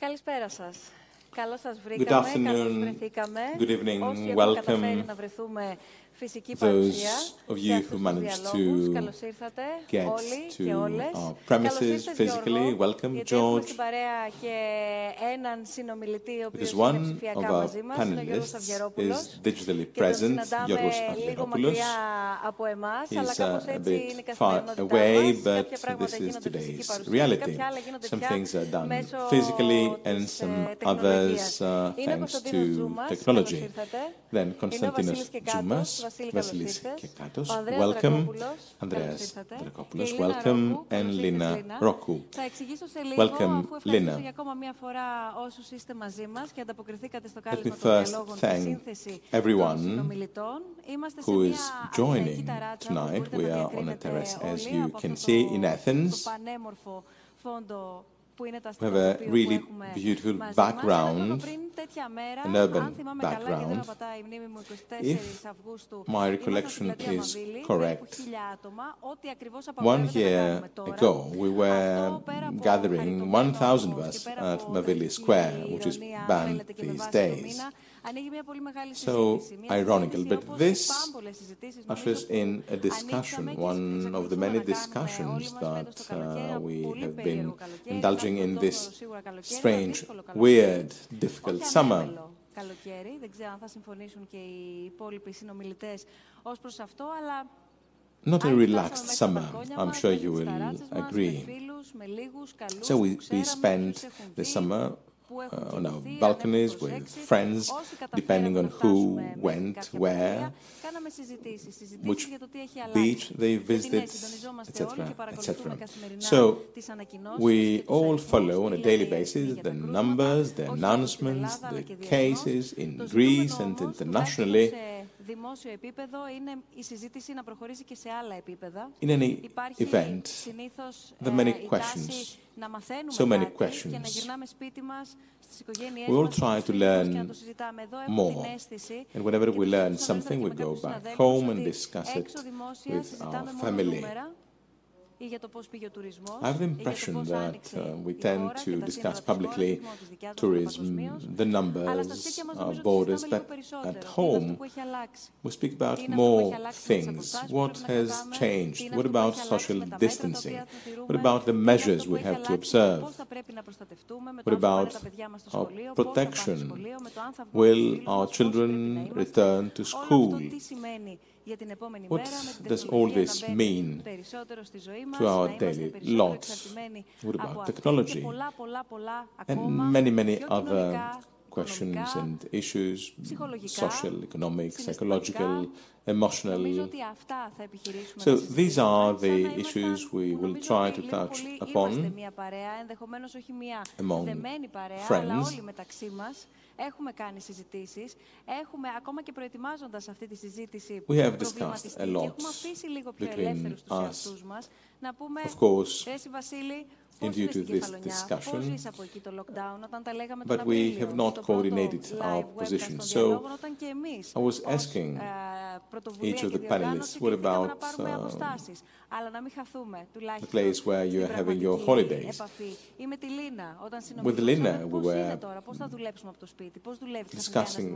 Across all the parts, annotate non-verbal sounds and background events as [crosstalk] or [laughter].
Καλησπέρα σας. Καλώς σας Good βρήκαμε, καλώς afternoon, βρεθήκαμε. good evening, Όσοι έχουν καταφέρει welcome να βρεθούμε φυσική those of you who managed to get to our premises physically. Welcome, George. Because one of our panelists is digitally present, Yorgos Avgeropoulos. He's a bit far away, but this is today's reality. Some things are done physically and some others uh, thanks to technology. Then Konstantinos Tzoumas, Βασίλης Κεκάτος. Welcome, Ανδρέας Δρακόπουλος. Welcome, and Lina Rokou. Θα εξηγήσω σε λίγο, Welcome, αφού ευχαριστήσω για ακόμα μία φορά όσους είστε μαζί μας και ανταποκριθήκατε στο κάλεσμα των διαλόγων και σύνθεση everyone who is joining tonight. We are on a terrace, as you can see, in Athens. Have a really beautiful background, an urban background. If my recollection is correct, one year ago we were gathering 1,000 of us at Mavili Square, which is banned these days. So ironical, but this ushers in a discussion, one of the many discussions that uh, we have been indulging in this strange, weird, difficult summer. Not a relaxed summer, I'm sure you will agree. So we, we spent the summer uh, on our balconies with friends, depending on who went where, which beach they visited, etc., etc. So we all follow on a daily basis the numbers, the announcements, the cases in Greece and internationally τουλάχιστον σε δημόσιο επίπεδο, είναι η συζήτηση να προχωρήσει και σε άλλα επίπεδα. In any Υπάρχει event, συνήθως there are ε, many η questions. τάση να μαθαίνουμε So many κάτι και να questions. γυρνάμε σπίτι μας, στις οικογένειές We all μας, try στους to φίλους μας learn και να το συζητάμε. Εδώ έχω more. την αίσθηση And whenever και we το learn συζητούσα something, νωρίτερα we και με go κάποιους back συναδέλφους home and ότι discuss it έξω δημόσια with συζητάμε our μόνο family. νούμερα I have the impression that uh, we tend to discuss publicly tourism, the numbers, our borders, but at home we speak about more things. What has changed? What about social distancing? What about the measures we have to observe? What about our protection? Will our children return to school? What does all this mean to our daily lives? What about technology? And many, many other questions and issues, social, economic, psychological, emotional. So these are the issues we will try to touch upon among friends. Έχουμε κάνει συζητήσεις, έχουμε ακόμα και προετοιμάζοντας αυτή τη συζήτηση discussed a έχουμε αφήσει λίγο πιο ελεύθερους τους εαυτούς μας, να πούμε, of course, «Ε, Ρέση Βασίλη, in due to this discussion, but we have coordinated our position. each of the panelists, what about um, the place where you're having your holidays? With Lina, we were discussing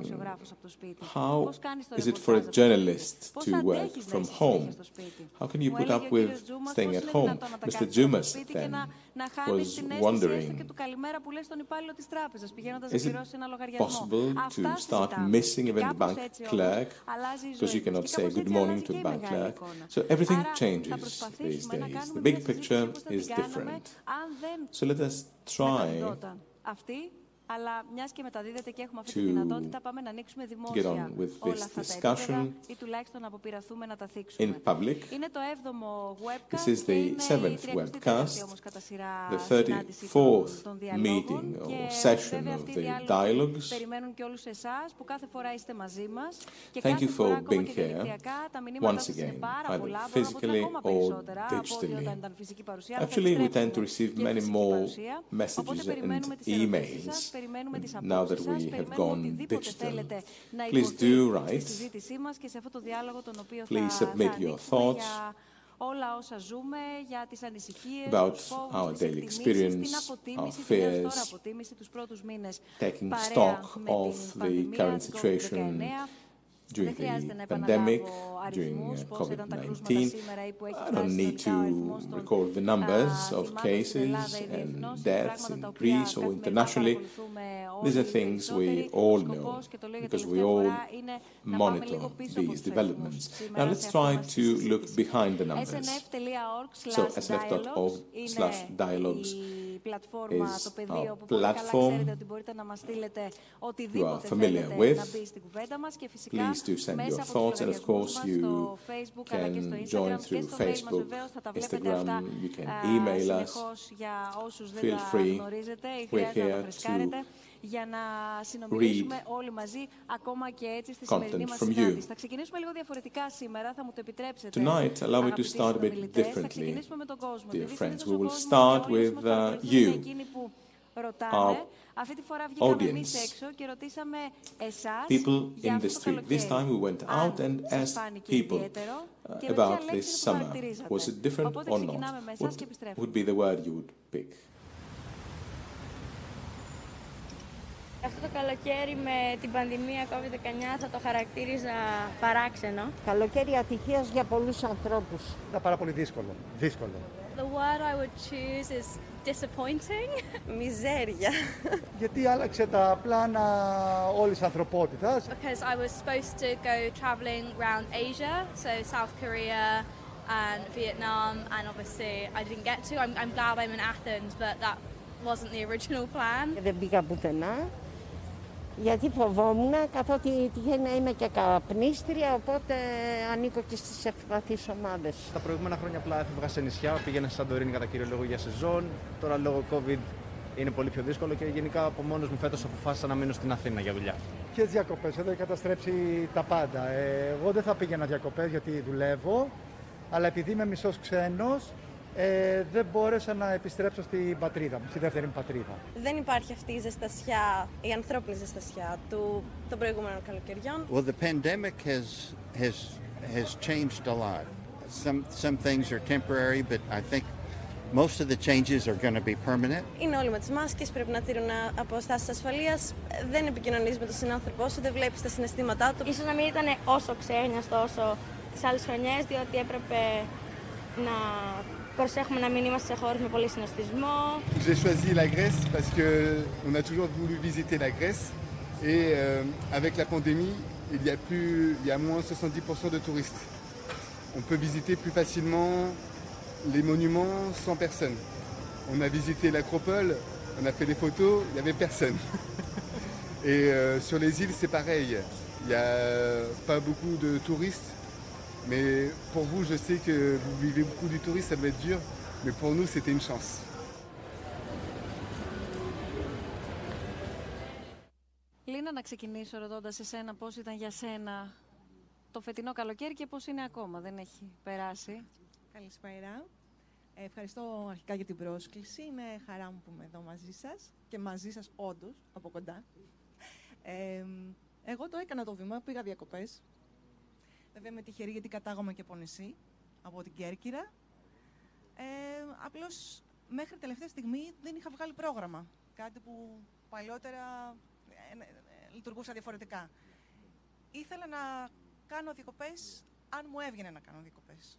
how is it for a journalist to work from home? How can you put up with staying at home? Mr. Tzoumas then was wondering, is it possible to start missing even the bank clerk because because you cannot say good morning to a bank clerk. So everything changes these days. The big picture is different. So let us try αλλά μιας και μεταδίδεται και έχουμε αυτή τη to δυνατότητα, πάμε να ανοίξουμε get δημόσια on with όλα this αυτά τα discussion επίπεδα ή τουλάχιστον να αποπειραθούμε να τα θίξουμε. in public. Είναι το 7ο webcast This is και the είναι seventh η 34η webcast, όμως κατά σειρά the συνάντηση 34th των, των διαλόγων meeting or και session βέβαια of αυτοί οι the διάλογοι dialogues. περιμένουν και όλους εσάς που κάθε φορά είστε μαζί μας και Thank κάθε you for φορά ακόμα being και here διαδικτυακά τα μηνύματά once σας είναι again, πάρα either πολλά, μπορώ να πω ότι είναι physically ακόμα or περισσότερα από ό,τι digitally. όταν ήταν φυσική παρουσία. αλλά θα Actually, we tend to επιστρέψουμε receive και many φυσική more παρουσία. messages Οπότε and περιμένουμε τις ερωτήσεις σας, emails περιμένουμε τις now that απόψεις we σας, have περιμένουμε gone οτιδήποτε digital. θέλετε να Please υποθεί do στη write. συζήτησή μας και σε αυτό το διάλογο τον οποίο Please θα, submit θα your ανοίξουμε thoughts. για όλα όσα ζούμε, για τις ανησυχίες, About τους φόβους, our τις daily εκτιμήσεις, experience, την our αποτίμηση, την έως τώρα fears, αποτίμηση τους πρώτους μήνες taking παρέα stock με of την the πανδημία, current την situation COVID-19. during the pandemic, during COVID-19. I don't need to record the numbers of cases and deaths in Greece or internationally. These are things we all know because we all monitor these developments. Now let's try to look behind the numbers. So sf.org slash dialogues πλατφόρμα, is το πεδίο our που πολύ καλά platform ξέρετε ότι μπορείτε να μας στείλετε you οτιδήποτε are familiar θέλετε with. να μπει στην κουβέντα μας και φυσικά Please do send μέσα your από thoughts τους and of course λογαριασμούς μας you στο Facebook αλλά και στο can Instagram join και through στο mail μας Facebook, βεβαίως θα τα βλέπετε Instagram, αυτά you can α, email us. συνεχώς για όσους δεν Feel τα free. γνωρίζετε ή We're χρειάζεται να here τα to φρεσκάρετε Για να συνομιλήσουμε όλοι μαζί ακόμα και έτσι στη σημερινή content μας from you. συνάντηση. Θα ξεκινήσουμε λίγο διαφορετικά σήμερα, θα μου το επιτρέψετε. Tonight, allow me to αγαπητοί start a bit συνομιλητές. Θα differently, ξεκινήσουμε με τον κόσμο. dear Επειδή friends. συνήθως We ο will κόσμος start και όλοι with, μας uh, παρακολουθούν you, είναι εκείνοι που ρωτάνε. our Αυτή τη φορά βγήκαμε audience, εμείς έξω και ρωτήσαμε εσάς people για in αυτό the το street. This καλοκαίρι. time we went Αν out and σας asked φάνηκε people ιδιαίτερο uh, και με ποια about λέξη this το summer. χαρακτηρίζατε. Was it different Οπότε or ξεκινάμε not? με εσάς What και επιστρέφουμε. would be the word you would pick? Αυτό το καλοκαίρι με την πανδημία COVID-19 θα το χαρακτήριζα παράξενο. Καλοκαίρι ατυχίας για πολλούς ανθρώπους. Ήταν πάρα πολύ δύσκολο. Δύσκολο. The word I would choose is disappointing. [laughs] Μιζέρια. Γιατί άλλαξε τα πλάνα όλης της ανθρωπότητας. because I was supposed to go traveling around Asia, so South Korea and Vietnam, and obviously I didn't get to. I'm, I'm glad I'm in Athens, but that wasn't the original plan. Και δεν πήγα πουθενά. Γιατί φοβόμουν, καθότι τυχαίνει να είμαι και καπνίστρια, οπότε ανήκω και στις ευπαθείς ομάδες. Τα προηγούμενα χρόνια απλά έφευγα σε νησιά, πήγαινα στη Σαντορίνη κατά κύριο λόγο για σεζόν. Τώρα λόγω COVID είναι πολύ πιο δύσκολο και γενικά από μόνος μου φέτος αποφάσισα να μείνω στην Αθήνα για δουλειά. Ποιες διακοπές, εδώ έχει καταστρέψει τα πάντα. Ε, εγώ δεν θα πήγαινα διακοπές γιατί δουλεύω, αλλά επειδή είμαι μισός ξένος, ε, δεν μπόρεσα να επιστρέψω στην πατρίδα μου, στη δεύτερη μου πατρίδα. Δεν υπάρχει αυτή η ζεστασιά, η ανθρώπινη ζεστασιά του, των προηγούμενων καλοκαιριών. Well, the pandemic has has has changed a lot. Some some things are temporary, but I think most of the changes are going to be permanent. Είναι όλοι με τις μάσκες, πρέπει να τηρούν αποστάσεις ασφαλείας. Δεν επικοινωνείς με τον συνάνθρωπό σου, δεν βλέπεις τα συναισθήματά του. Ίσως να μην ήταν όσο ξένιαστο όσο τις άλλες χρονιές, διότι έπρεπε να J'ai choisi la Grèce parce qu'on a toujours voulu visiter la Grèce. Et euh, avec la pandémie, il y a, plus, il y a moins 70% de touristes. On peut visiter plus facilement les monuments sans personne. On a visité l'acropole, on a fait des photos, il n'y avait personne. [laughs] Et euh, sur les îles, c'est pareil. Il n'y a pas beaucoup de touristes. Mais pour vous, je sais que vous vivez beaucoup du tourisme, ça doit être dur. Mais pour nous, c'était une chance. Λίνα, να ξεκινήσω ρωτώντας εσένα πώς ήταν για σένα το φετινό καλοκαίρι και πώς είναι ακόμα, δεν έχει περάσει. Καλησπέρα. Ε, Ευχαριστώ αρχικά για την πρόσκληση. Είναι χαρά μου που είμαι εδώ μαζί σας και μαζί σας όντως, από κοντά. Ε, εγώ το έκανα το βήμα, πήγα διακοπές. Βέβαια είμαι τυχερή γιατί κατάγομαι και από νησί, από την Κέρκυρα. Ε, απλώς μέχρι τελευταία στιγμή δεν είχα βγάλει πρόγραμμα. Κάτι που παλιότερα ε, ε, ε, λειτουργούσα διαφορετικά. Ήθελα να κάνω διακοπές αν μου έβγαινε να κάνω διακοπές.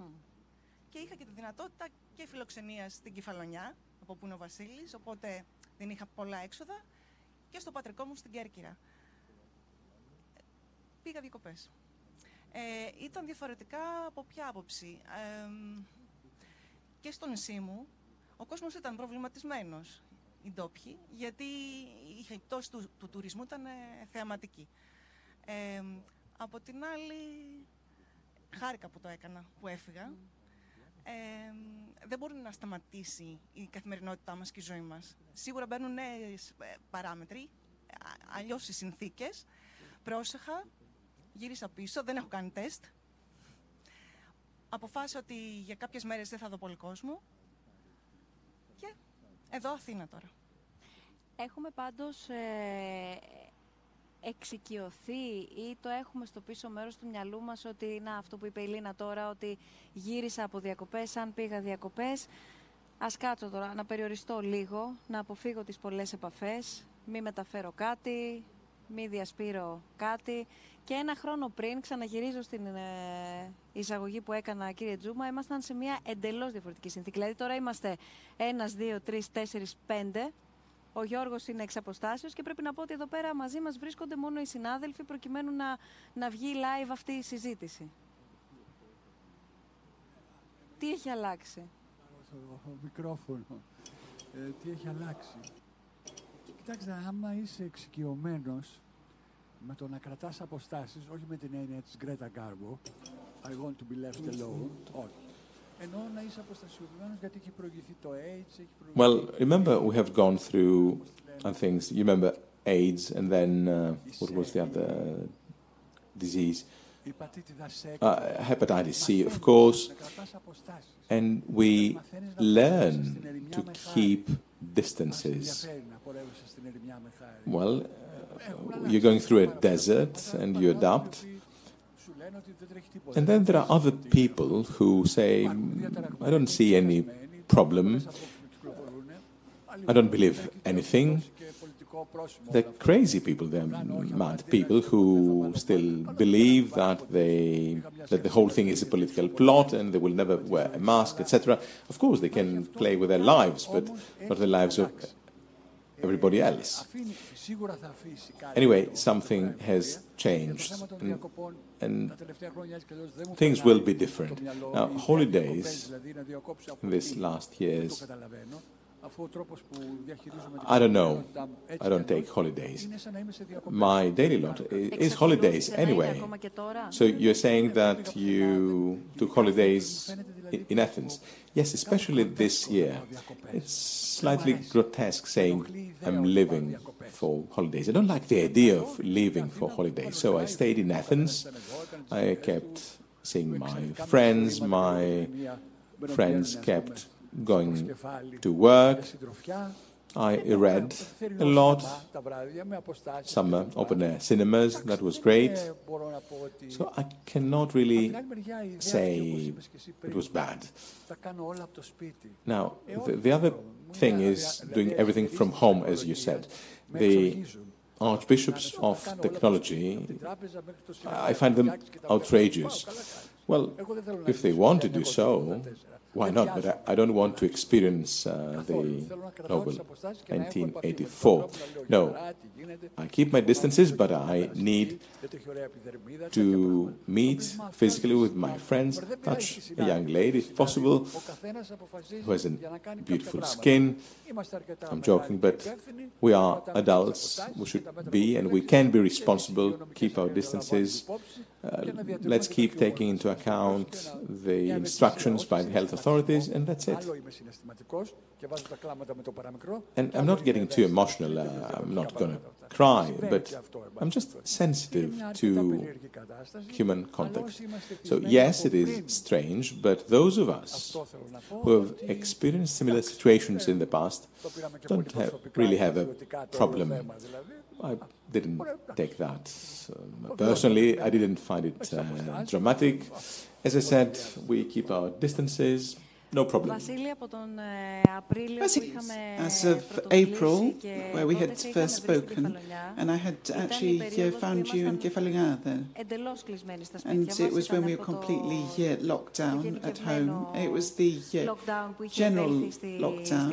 Και είχα και τη δυνατότητα και φιλοξενία στην Κεφαλονιά, από που είναι ο Βασίλης, οπότε δεν είχα πολλά έξοδα, και στο πατρικό μου στην Κέρκυρα. Πήγα διακοπές. Ε, ήταν διαφορετικά από ποια άποψη. Ε, και στο νησί μου, ο κόσμος ήταν προβληματισμένος, οι ντόπιοι, γιατί η πτώση του, του τουρισμού ήταν ε, θεαματική. Ε, από την άλλη, χάρηκα που το έκανα, που έφυγα. Ε, δεν μπορεί να σταματήσει η καθημερινότητά μας και η ζωή μας. Σίγουρα μπαίνουν νέες ε, παράμετροι, α- αλλιώς οι συνθήκες. Πρόσεχα, γύρισα πίσω, δεν έχω κάνει τεστ. Αποφάσισα ότι για κάποιες μέρες δεν θα δω πολύ κόσμο. Και εδώ Αθήνα τώρα. Έχουμε πάντως ε, εξοικειωθεί ή το έχουμε στο πίσω μέρος του μυαλού μας ότι είναι αυτό που είπε η Λίνα τώρα, ότι γύρισα από διακοπές, αν πήγα διακοπές. Ας κάτσω τώρα, να περιοριστώ λίγο, να αποφύγω τις πολλές επαφές, μη μεταφέρω κάτι, μη διασπείρω κάτι. Και ένα χρόνο πριν, ξαναγυρίζω στην ε, εισαγωγή που έκανα, κύριε Τζούμα, ήμασταν σε μια εντελώς διαφορετική συνθήκη. Δηλαδή τώρα είμαστε ένας, δύο, τρεις, τέσσερις, πέντε. Ο Γιώργος είναι εξ αποστάσεως και πρέπει να πω ότι εδώ πέρα μαζί μας βρίσκονται μόνο οι συνάδελφοι προκειμένου να, να βγει live αυτή η συζήτηση. Τι έχει αλλάξει; Το μικρόφωνο. Ε, τι έχει αλλάξει; Κοιτάξτε, άμα είσαι εξοικειωμένος με το να κρατάς αποστάσεις, όχι με την έννοια της Γκρέτα Γκάρμπο, I want to be left alone, όχι. Ενώ να είσαι αποστασιοποιημένος γιατί έχει προηγηθεί το AIDS, έχει προηγηθεί... Well, remember we have gone through uh, things. You remember AIDS and then uh, what was the other disease? Uh, hepatitis C, of course. And we learn to keep distances. Well, uh, you're going through a desert and you adapt. And then there are other people who say, I don't see any problem. I don't believe anything. They're crazy people, they're mad people who still believe that they that the whole thing is a political plot and they will never wear a mask, etc. Of course, they can play with their lives, but not the lives of everybody else. Anyway, something has changed, and, and things will be different. Now, holidays in this last years I don't know. I don't take holidays. My daily lot is holidays anyway. So you're saying that you took holidays in Athens. Yes, especially this year. It's slightly grotesque saying I'm living for holidays. I don't like the idea of leaving for holidays. So I stayed in Athens. I kept seeing my friends. My friends kept going to work. I read a lot. Summer uh, open air cinemas, that was great. So I cannot really say it was bad. Now, the, the other thing is doing everything from home, as you said. The archbishops of technology, I find them outrageous. Well, if they want to do so, why not? But I, I don't want to experience uh, the Nobel 1984. No, I keep my distances, but I need to meet physically with my friends, touch a young lady if possible, who has a beautiful skin. I'm joking, but we are adults. We should be, and we can be responsible, keep our distances. Uh, let's keep taking into account the instructions by the health authorities, and that's it. And I'm not getting too emotional, uh, I'm not going to cry, but I'm just sensitive to human context. So, yes, it is strange, but those of us who have experienced similar situations in the past don't have, really have a problem. I didn't take that uh, personally. I didn't find it uh, dramatic. As I said, we keep our distances. No problem. As of April, where we had first spoken, and I had actually found you in Kefalonia then. And it was when we were completely locked down at home. It was the general lockdown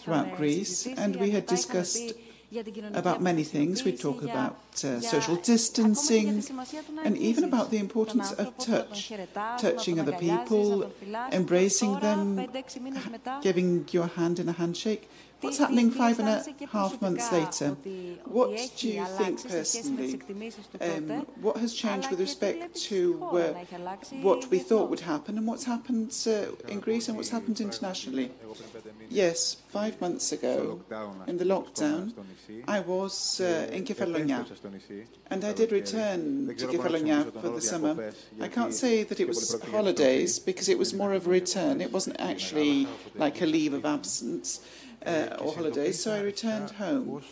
throughout Greece, and we had discussed about many things. We talk about uh, social distancing and even about the importance of touch, touching other people, embracing them, giving your hand in a handshake. What's happening five and a half months later? What do you think personally? Um, what has changed with respect to uh, what we thought would happen and what's happened uh, in Greece and what's happened internationally? Yes, five months ago, in the lockdown, I was uh, in Kefalonia. And I did return to Kefalonia for the summer. I can't say that it was holidays because it was more of a return. It wasn't actually like a leave of absence. Uh, or holidays, so I returned home.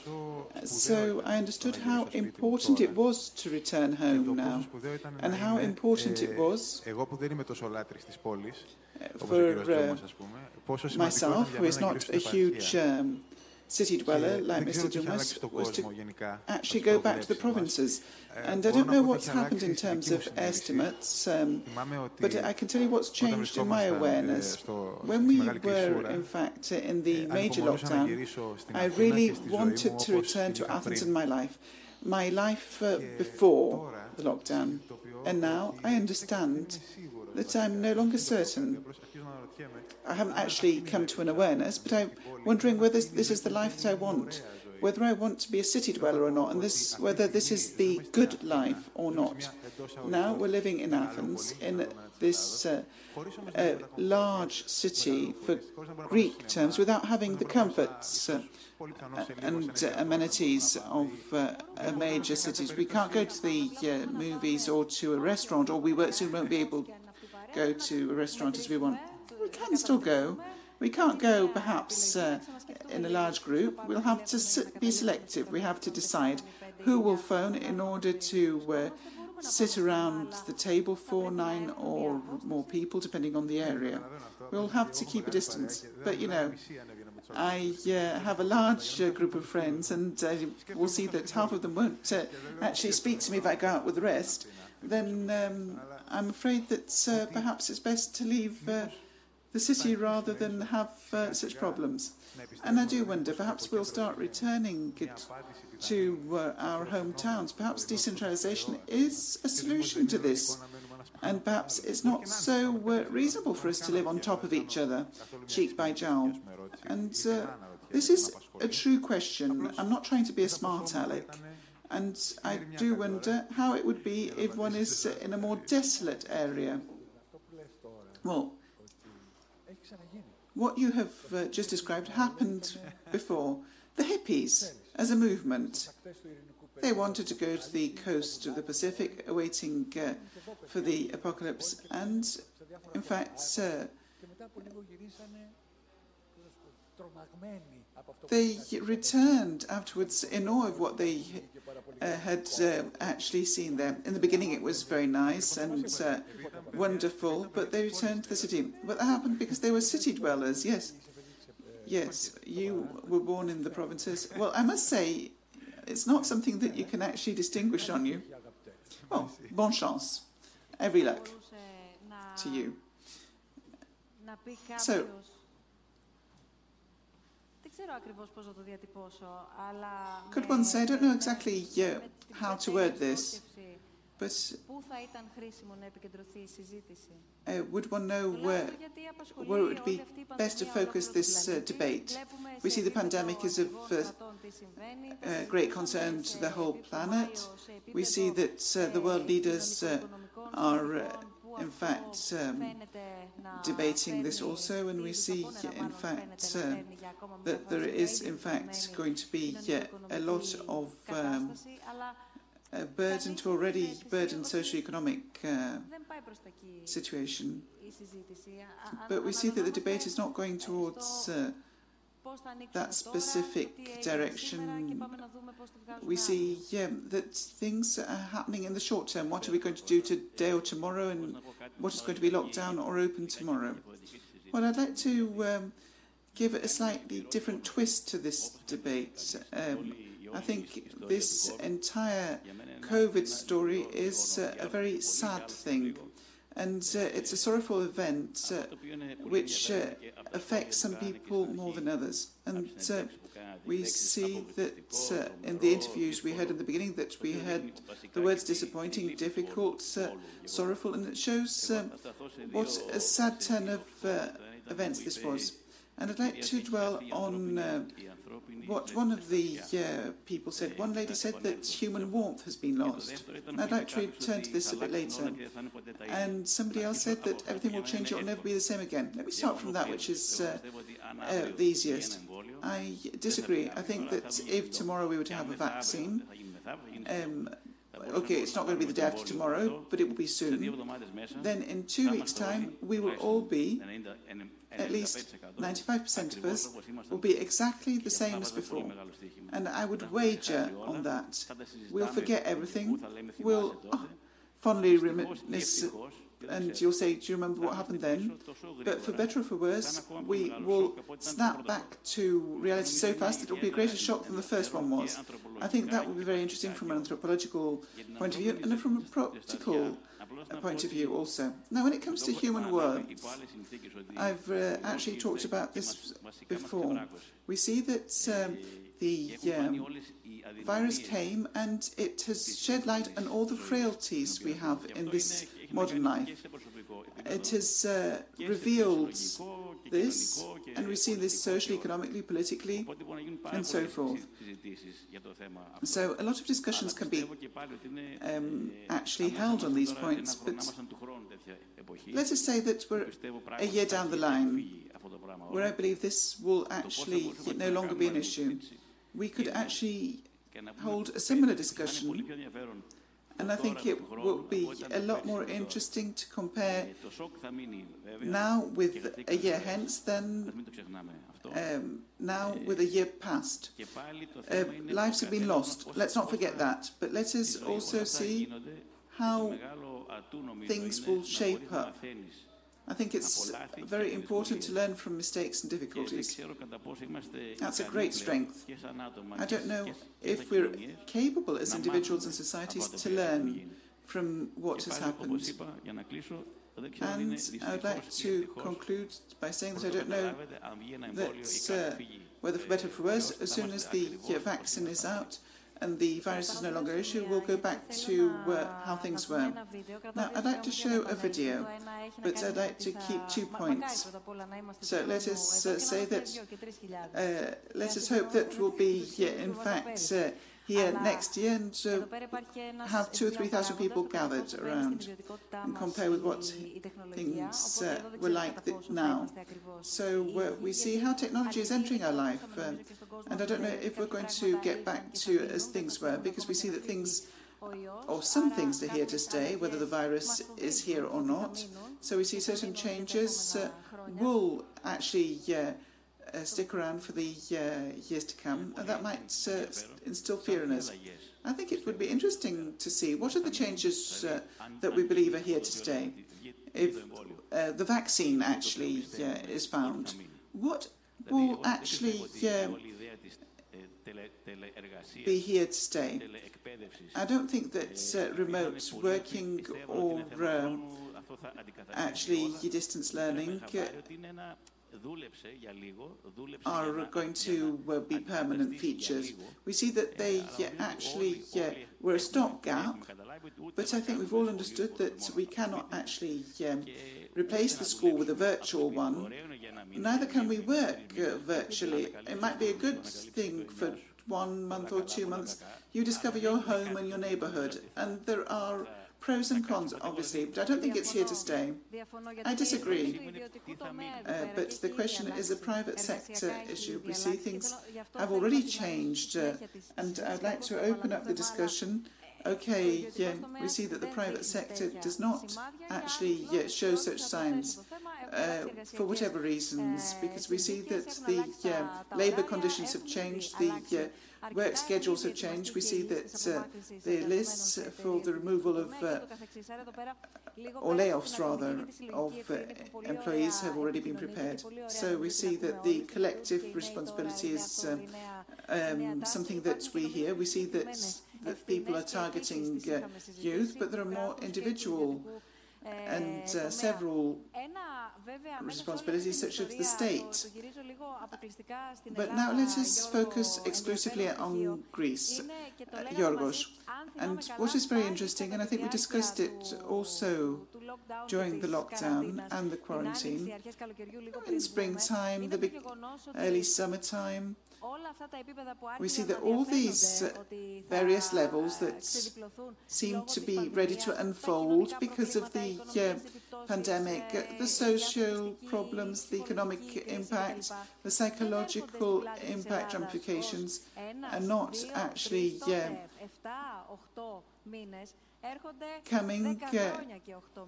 So I understood how important it was to return home now, and how important it was for uh, myself, who is not a huge um, city dweller like Mr. Tzoumas, was to actually go back to the provinces. And I don't know what's happened in terms of estimates, um, but I can tell you what's changed in my awareness. When we were, in fact, in the major lockdown, I really wanted to return to Athens in my life. My life uh, before the lockdown. And now I understand that I'm no longer certain. I haven't actually come to an awareness, but I'm wondering whether this is the life that I want whether I want to be a city dweller or not, and this, whether this is the good life or not. Now we're living in Athens, in this uh, uh, large city for Greek terms, without having the comforts uh, and amenities of uh, major cities. We can't go to the uh, movies or to a restaurant, or we soon won't be able to go to a restaurant as we want. We can still go, we can't go, perhaps, uh, in a large group. We'll have to be selective. We have to decide who will phone in order to uh, sit around the table for nine or more people, depending on the area. We'll have to keep a distance. But, you know, I uh, have a large uh, group of friends, and uh, we'll see that half of them won't uh, actually speak to me if I go out with the rest. Then um, I'm afraid that uh, perhaps it's best to leave uh, the city rather than have uh, such problems. And I do wonder, perhaps we'll start returning to uh, our hometowns. Perhaps decentralisation is a solution to this. And perhaps it's not so uh, reasonable for us to live on top of each other, cheek by jowl. And uh, this is a true question. I'm not trying to be a smart aleck. And I do wonder how it would be if one is in a more desolate area. Well, what you have uh, just described happened before. The hippies, as a movement, they wanted to go to the coast of the Pacific, awaiting uh, for the apocalypse, and in fact, uh, they returned afterwards in awe of what they uh, had uh, actually seen there. In the beginning, it was very nice and uh, wonderful, but they returned to the city. But that happened because they were city dwellers, yes. Yes, you were born in the provinces. Well, I must say, it's not something that you can actually distinguish on you. Well, bon chance. Every luck to you. So, could one say, I don't know exactly yeah, how to word this, but uh, would one know where, where it would be best to focus this uh, debate? We see the pandemic is of uh, uh great concern to the whole planet. We see that uh, the world leaders uh, are in fact, um, debating this also, and we see, in fact, uh, that there is, in fact, going to be yeah, a lot of um, a burden to already burdened socio-economic uh, situation. But we see that the debate is not going towards uh, that specific direction. We see yeah, that things are happening in the short term. What are we going to do today or tomorrow, and what is going to be locked down or open tomorrow? Well, I'd like to um, give it a slightly different twist to this debate. Um, I think this entire COVID story is uh, a very sad thing and uh, it's a sorrowful event uh, which uh, affects some people more than others. And we see that in the interviews we had in the beginning that we had the words disappointing, difficult, sorrowful, and it shows what a sad turn of events this was. And I'd like to dwell on what one of the uh, people said. One lady said that human warmth has been lost. And I'd like to return to this a bit later. And somebody else said that everything will change, it will never be the same again. Let me start from that, which is uh, uh, the easiest. I disagree. I think that if tomorrow we were to have a vaccine, um, okay, it's not going to be the day after tomorrow, but it will be soon. Then in two weeks' time, we will all be, at least 95% of us, will be exactly the same as before. And I would wager on that. We'll forget everything. We'll oh, [coughs] fondly reminisce and you'll say, Do you remember what happened then? But for better or for worse, we will snap back to reality so fast. That it will be a greater shock than the first one was. I think that will be very interesting from an anthropological point of view. and from a practical point of view also. Now, when it comes to human worms, I've uh, actually talked about this before. We see that um, the um, virus came and it has shed light on all the frailties we have in this modern life. It has uh, revealed this, and we see this socially, economically, politically, and so forth. So a lot of discussions can be um, actually held on these points, but let us say that we're a year down the line, where I believe this will actually no longer be an issue. We could actually hold a similar discussion and I think it will be a lot more interesting to compare now with a year hence than um, now with a year past. Uh, lives have been lost. Let's not forget that. But let us also see how things will shape up I think it's very important to learn from mistakes and difficulties. That's a great strength. I don't know if we're capable as individuals and societies to learn from what has happened. And I would like to conclude by saying that I don't know that, uh, whether for better or for worse, as soon as the vaccine is out, and the virus is no longer an issue, we'll go back to uh, how things were. Now, I'd like to show a video, but I'd like to keep two points. So let us uh, say that, uh, let us hope that we'll be, in fact, uh, here next year and uh, have two or three thousand people gathered around and compare with what things uh, were like now. So uh, we see how technology is entering our life. And I don't know if we're going to get back to as things were because we see that things or some things are here to stay, whether the virus is here or not. So we see certain changes uh, will actually uh, uh, stick around for the uh, years to come, and that might uh, instill fear in us. I think it would be interesting to see what are the changes uh, that we believe are here to stay. If uh, the vaccine actually uh, is found, what will actually be here to stay? I don't think that remote working or um, actually distance learning are going to uh, be permanent features. We see that they actually were a stopgap, but I think we've all understood that we cannot actually um, replace the school with a virtual one. Neither can we work uh, virtually. It might be a good thing for one month or two months. You discover your home and your neighbourhood, and there are pros and cons, obviously, but I don't think it's here to stay. I disagree. Uh, but the question is a private sector issue. We see things have already changed, uh, and I'd like to open up the discussion. Okay, yeah, we see that the private sector does not actually yeah, show such signs for whatever reasons, because we see that the uh, labour conditions have changed, the uh, work schedules have changed. We see that uh, the lists for the removal of, uh, or layoffs rather, of uh, employees have already been prepared. So we see that the collective responsibility is um, um, something that we hear. We see that, that people are targeting uh, youth, but there are more individual and uh, several responsibilities such as the state. But now let us focus exclusively on Greece, uh, Yorgos. And what is very interesting, and I think we discussed it also during the lockdown and the quarantine, in springtime, the big early summertime, we see that all these uh, various levels that seem to be ready to unfold because of the uh, pandemic, uh, the social problems, the economic impact, the psychological impact ramifications are not actually coming, uh,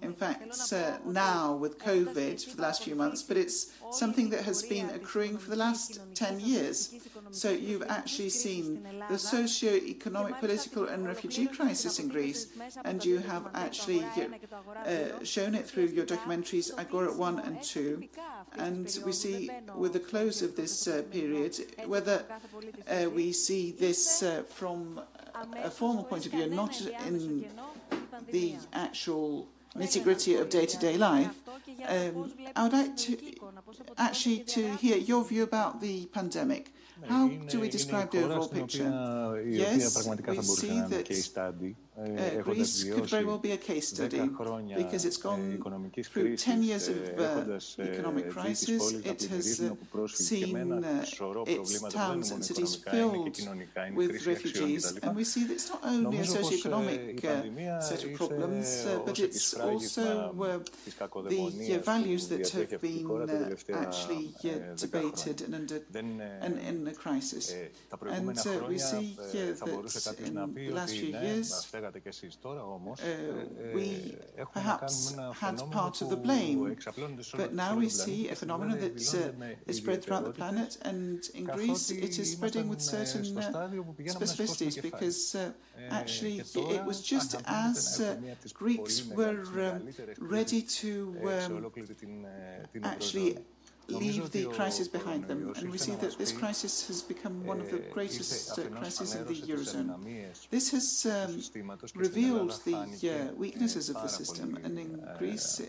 in fact, uh, now with COVID for the last few months, but it's something that has been accruing for the last 10 years. So you've actually seen the socio-economic, political and refugee crisis in Greece, and you have actually uh, shown it through your documentaries Agora 1 and 2, and we see with the close of this uh, period whether uh, we see this uh, from a formal point of view, not in the actual nitty-gritty of day-to-day life, um, I would like to actually to hear your view about the pandemic. How do we describe the overall picture? Yes, we see that uh, Greece could very well be a case study because it's gone through 10 years of uh, economic crisis. It has uh, seen uh, its towns and cities filled with refugees. And we see that it's not only a socio-economic uh, set of problems, uh, but it's also the values that have been actually debated and under and in the crisis. And we see that in the last few years, we perhaps had part of the blame, but now we see a phenomenon that uh, spread throughout the planet, and in Greece it is spreading with certain uh, specificities because uh, actually it was just as uh, Greeks were ready to um, actually leave the crisis behind them. And we see that this crisis has become one of the greatest uh, crises in the Eurozone. This has um, revealed the uh, weaknesses of the system, and in Greece,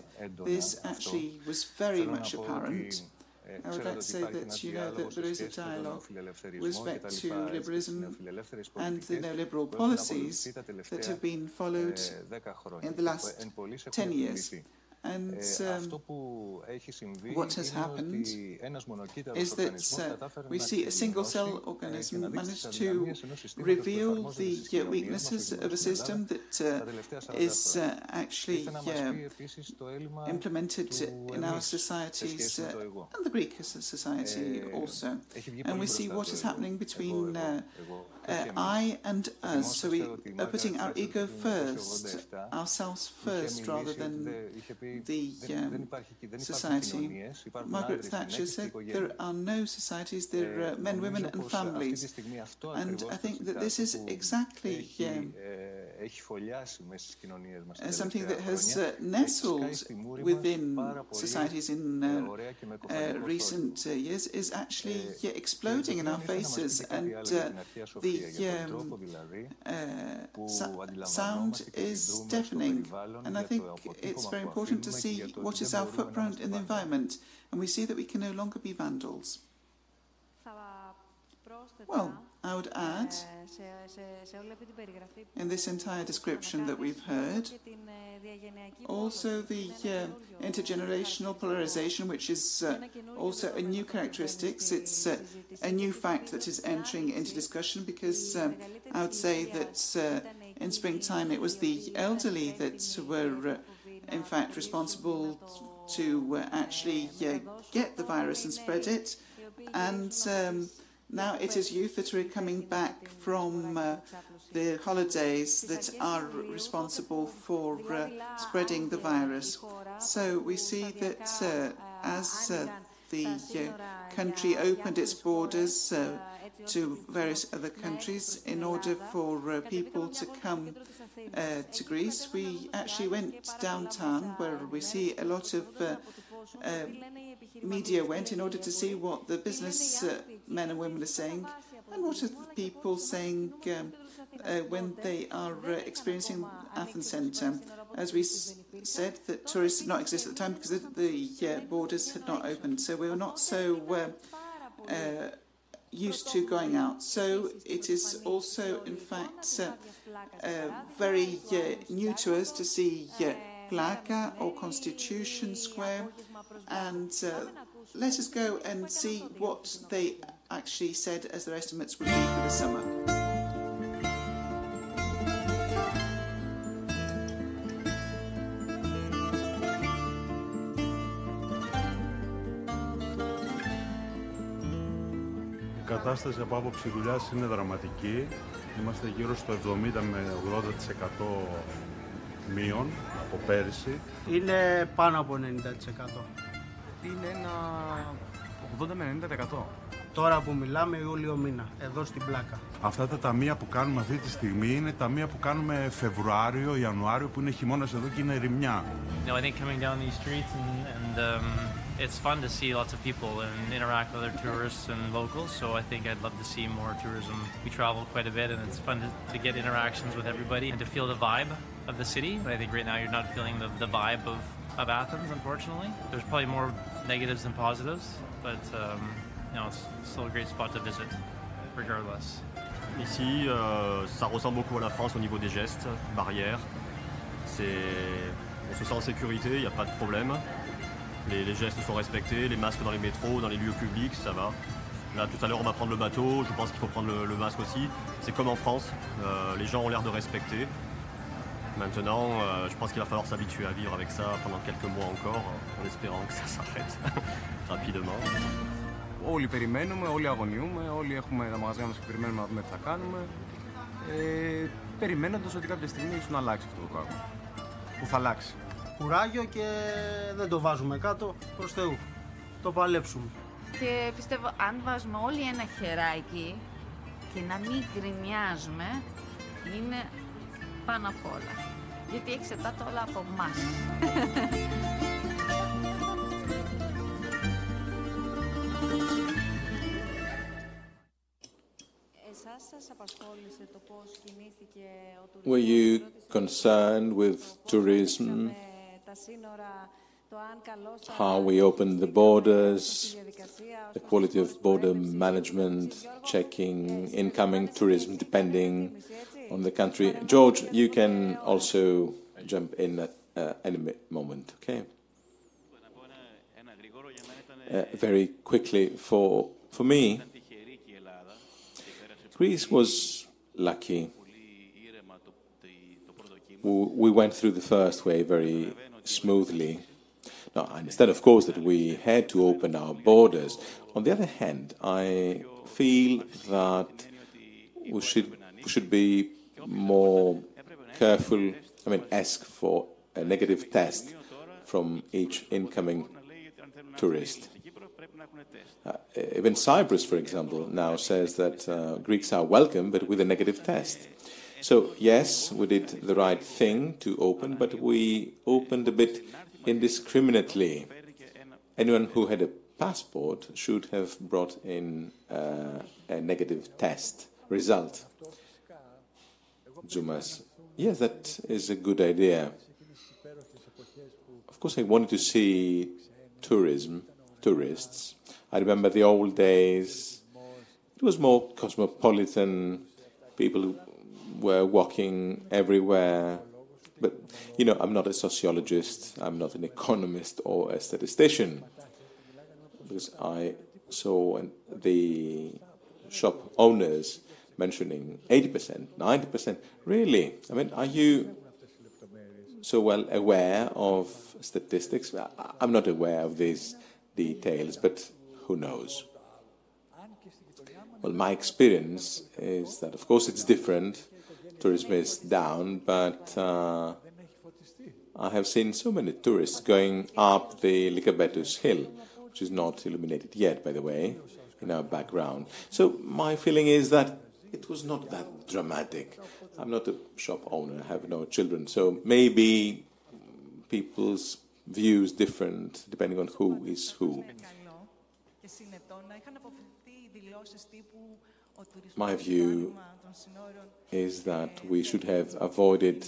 this actually was very much apparent. I would like to say that you know that there is a dialogue with respect to liberalism and the neoliberal policies that have been followed in the last 10 years. And um, what has happened is that uh, we see a single cell organism managed to reveal the weaknesses of a system that uh, is uh, actually implemented in our societies uh, and the Greek society also. And we see what is happening between uh, uh, I and us. So we are putting our ego first, ourselves first, rather than the um, society. Margaret Thatcher said there are no societies, there are men, women and families. And I think that this is exactly um, something that has uh, nestled within societies in uh, uh, recent years is actually exploding in our faces and the um, sound is deafening and I think it's very important to see what is our footprint in the environment and we see that we can no longer be vandals. Well, I would add, in this entire description that we've heard, also the uh, intergenerational polarization, which is uh, also a new characteristic. It's uh, a new fact that is entering into discussion because um, I would say that in springtime it was the elderly that were in fact responsible to actually get the virus and spread it. And um, now it is youth that are coming back from uh, the holidays that are responsible for uh, spreading the virus. So we see that uh, as uh, the uh, country opened its borders uh, to various other countries in order for people to come to Greece, we actually went downtown where we see a lot of media went in order to see what the business uh, men and women are saying and what are the people saying um, uh, when they are uh, experiencing Athens Centre. As we said, that tourists did not exist at the time because the, the uh, borders had not opened, so we were not so uh, uh, used to going out. So it is also, in fact, very new to us to see Plaka or Constitution Square and uh, let us go and see what they actually said as their estimates would be for the summer. Η κατάσταση από άποψη δουλειάς είναι δραματική. Είμαστε γύρω στο 70 με 80% μείον από πέρυσι. Είναι πάνω από 90%. Είναι ένα 80 με 90%. Τώρα που μιλάμε Ιούλιο μήνα, εδώ στην πλάκα. Αυτά τα ταμεία που κάνουμε αυτή τη στιγμή είναι ταμεία που κάνουμε Φεβρουάριο, Ιανουάριο που είναι χειμώνα εδώ και είναι ρημιά. No, I think coming down these streets and, and um, it's fun to see lots of people and interact with other tourists and locals. So I think I'd love to see more tourism. We travel quite a bit and it's fun to, to get interactions with everybody and to feel the vibe of the city. But I think right now you're not feeling the, the vibe of, of Athens, unfortunately. There's probably more negatives than positives, but um, you know, it's still a great spot to visit, regardless. Ici, euh, ça ressemble beaucoup à la France au niveau des gestes, barrières. On se sent en sécurité, il n'y a pas de problème. Les, gestes sont respectés, les masques dans les métros, dans les lieux publics, ça va. Là, tout à l'heure, on va prendre le bateau, je pense qu'il faut prendre le, le masque aussi. C'est comme en France, euh, les gens ont l'air de respecter. Maintenant, euh, je pense qu'il va falloir s'habituer à vivre avec ça pendant quelques mois encore, en espérant que ça s'arrête [laughs] rapidement. Όλοι περιμένουμε, όλοι αγωνιούμε, όλοι έχουμε τα μαγαζιά μας και περιμένουμε να δούμε τι θα κάνουμε. Ε, περιμένοντας ότι κάποια στιγμή ίσως να αλλάξει αυτό το πράγμα. Που θα αλλάξει. Κουράγιο και δεν το βάζουμε κάτω προς Θεού. Το παλέψουμε. Και πιστεύω αν βάζουμε όλοι ένα χεράκι και να μην γκρινιάζουμε είναι πάνω απ' όλα. Γιατί εξετάται όλα από εμάς. Εσάς σας απασχόλησε το πώς κινήθηκε ο Were you concerned with tourism, τα σύνορα, το αν καλώς how we opened the borders, the quality of border management, checking incoming tourism depending on the country? George, you can also jump in at uh, any moment, okay? Uh, very quickly, for, for me, Greece was lucky. We went through the first wave very smoothly. Now, I understand, of course, that we had to open our borders. On the other hand, I feel that we should, we should be more careful, I mean, ask for a negative test from each incoming tourist. Uh, even Cyprus, for example, now says that uh, Greeks are welcome, but with a negative test. So, yes, we did the right thing to open, but we opened a bit indiscriminately. Anyone who had a passport should have brought in uh, a negative test result. Tzoumas. Yes, that is a good idea. Of course, I wanted to see tourism, tourists. I remember the old days. It was more cosmopolitan. People were walking everywhere. But, you know, I'm not a sociologist, I'm not an economist or a statistician. Because I saw the shop owners mentioning 80%, 90%. Really? I mean, are you so well aware of statistics? I'm not aware of these details, but who knows? Well, my experience is that, of course, it's different. Tourism is down, but uh, I have seen so many tourists going up the Lycabettus hill, which is not illuminated yet, by the way, in our background. So my feeling is that it was not that dramatic. I'm not a shop owner, I have no children, so maybe people's views different depending on who is who. My view is that we should have avoided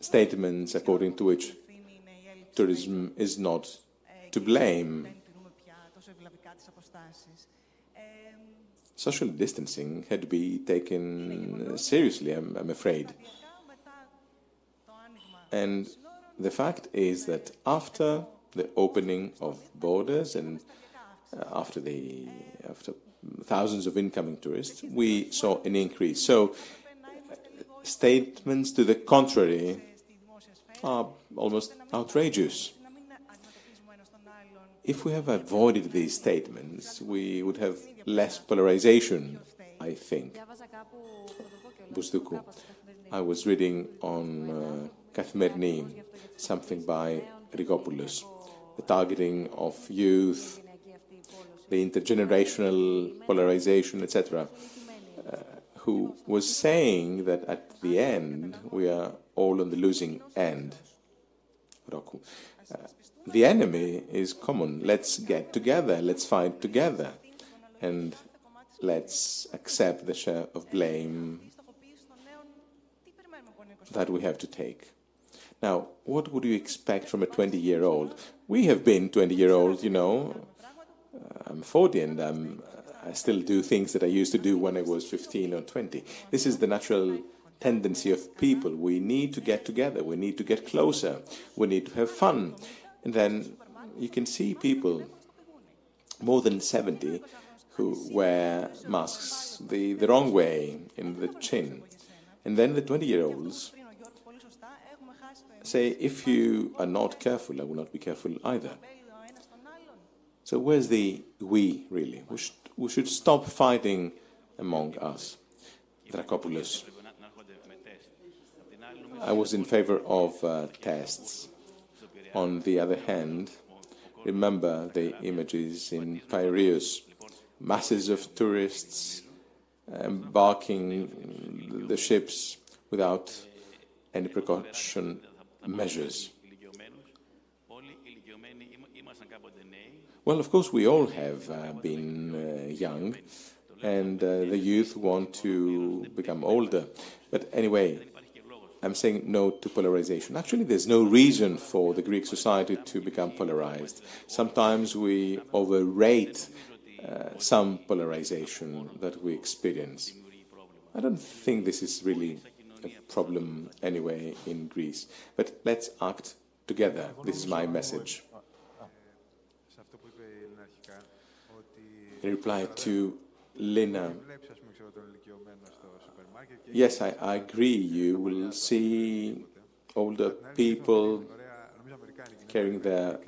statements according to which tourism is not to blame. Social distancing had to be taken seriously, I'm, I'm afraid. And the fact is that after the opening of borders and uh, after the after thousands of incoming tourists, we saw an increase. So statements to the contrary are almost outrageous. If we have avoided these statements, we would have less polarization, I think. Bousdoukou. I was reading on uh, something by Rigopoulos, the targeting of youth, the intergenerational polarization, etc., uh, who was saying that at the end we are all on the losing end. Rokou. Uh, the enemy is common. Let's get together. Let's fight together and let's accept the share of blame that we have to take. Now, what would you expect from a 20 year old? We have been 20 year old, you know. I'm 40 and I'm, I still do things that I used to do when I was 15 or 20. This is the natural tendency of people. We need to get together, we need to get closer, we need to have fun. And then you can see people, more than 70, who wear masks the, the wrong way in the chin. And then the 20 year olds say, if you are not careful, I will not be careful either. So where's the we really? We should, we should stop fighting among us. Dracopoulos. I was in favor of uh, tests. On the other hand, remember the images in Piraeus, masses of tourists embarking the ships without any precaution measures. Well, of course, we all have uh, been uh, young, and uh, the youth want to become older. But anyway, I'm saying no to polarization. Actually, there's no reason for the Greek society to become polarized. Sometimes we overrate uh, some polarization that we experience. I don't think this is really a problem anyway in Greece. But let's act together. This is my message. In reply to Lina, yes, I, I agree. You will see older people carrying their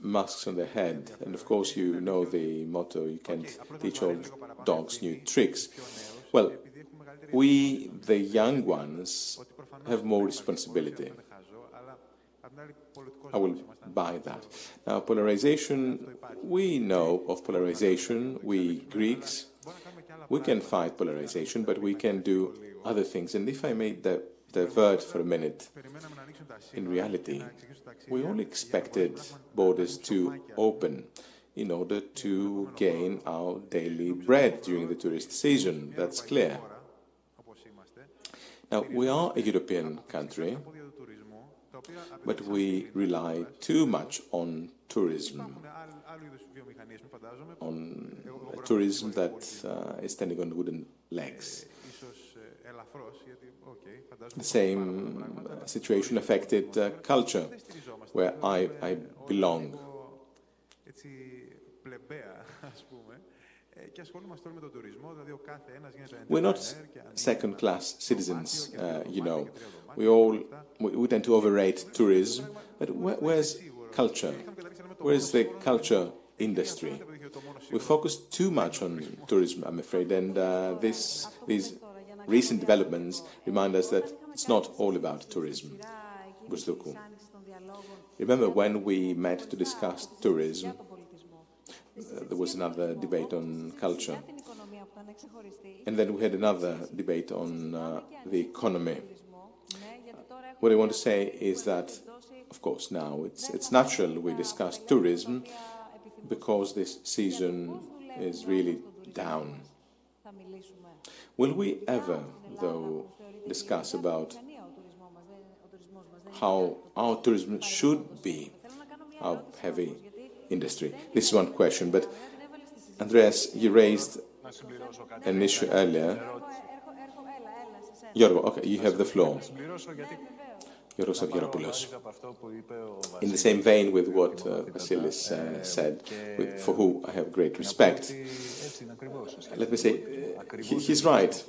masks on their head. And of course, you know the motto you can't teach old dogs new tricks. Well, we, the young ones, have more responsibility. I will buy that. Now, polarization, we know of polarization, we Greeks, we can fight polarization, but we can do other things. And if I may divert for a minute, in reality, we all expected borders to open in order to gain our daily bread during the tourist season. That's clear. Now, we are a European country, but we rely too much on tourism, on tourism that uh, is standing on wooden legs. The same situation affected uh, culture, where I, I belong. We're not second class citizens, uh, you know. We all we, we, tend to overrate tourism, but where, where's culture? Where's the culture industry? We focus too much on tourism, I'm afraid, and uh, this, these recent developments remind us that it's not all about tourism. Bousdoukou. Remember when we met to discuss tourism, uh, there was another debate on culture. And then we had another debate on uh, the economy. What I want to say is that, of course, now it's, it's natural we discuss tourism because this season is really down. Will we ever, though, discuss about how our tourism should be, our heavy industry? This is one question, but Andreas, you raised an issue earlier. Yorgo, okay, you have the floor. In the same vein with what uh, Vasilis uh, said, with, for whom I have great respect, let me say, uh, he, he's right.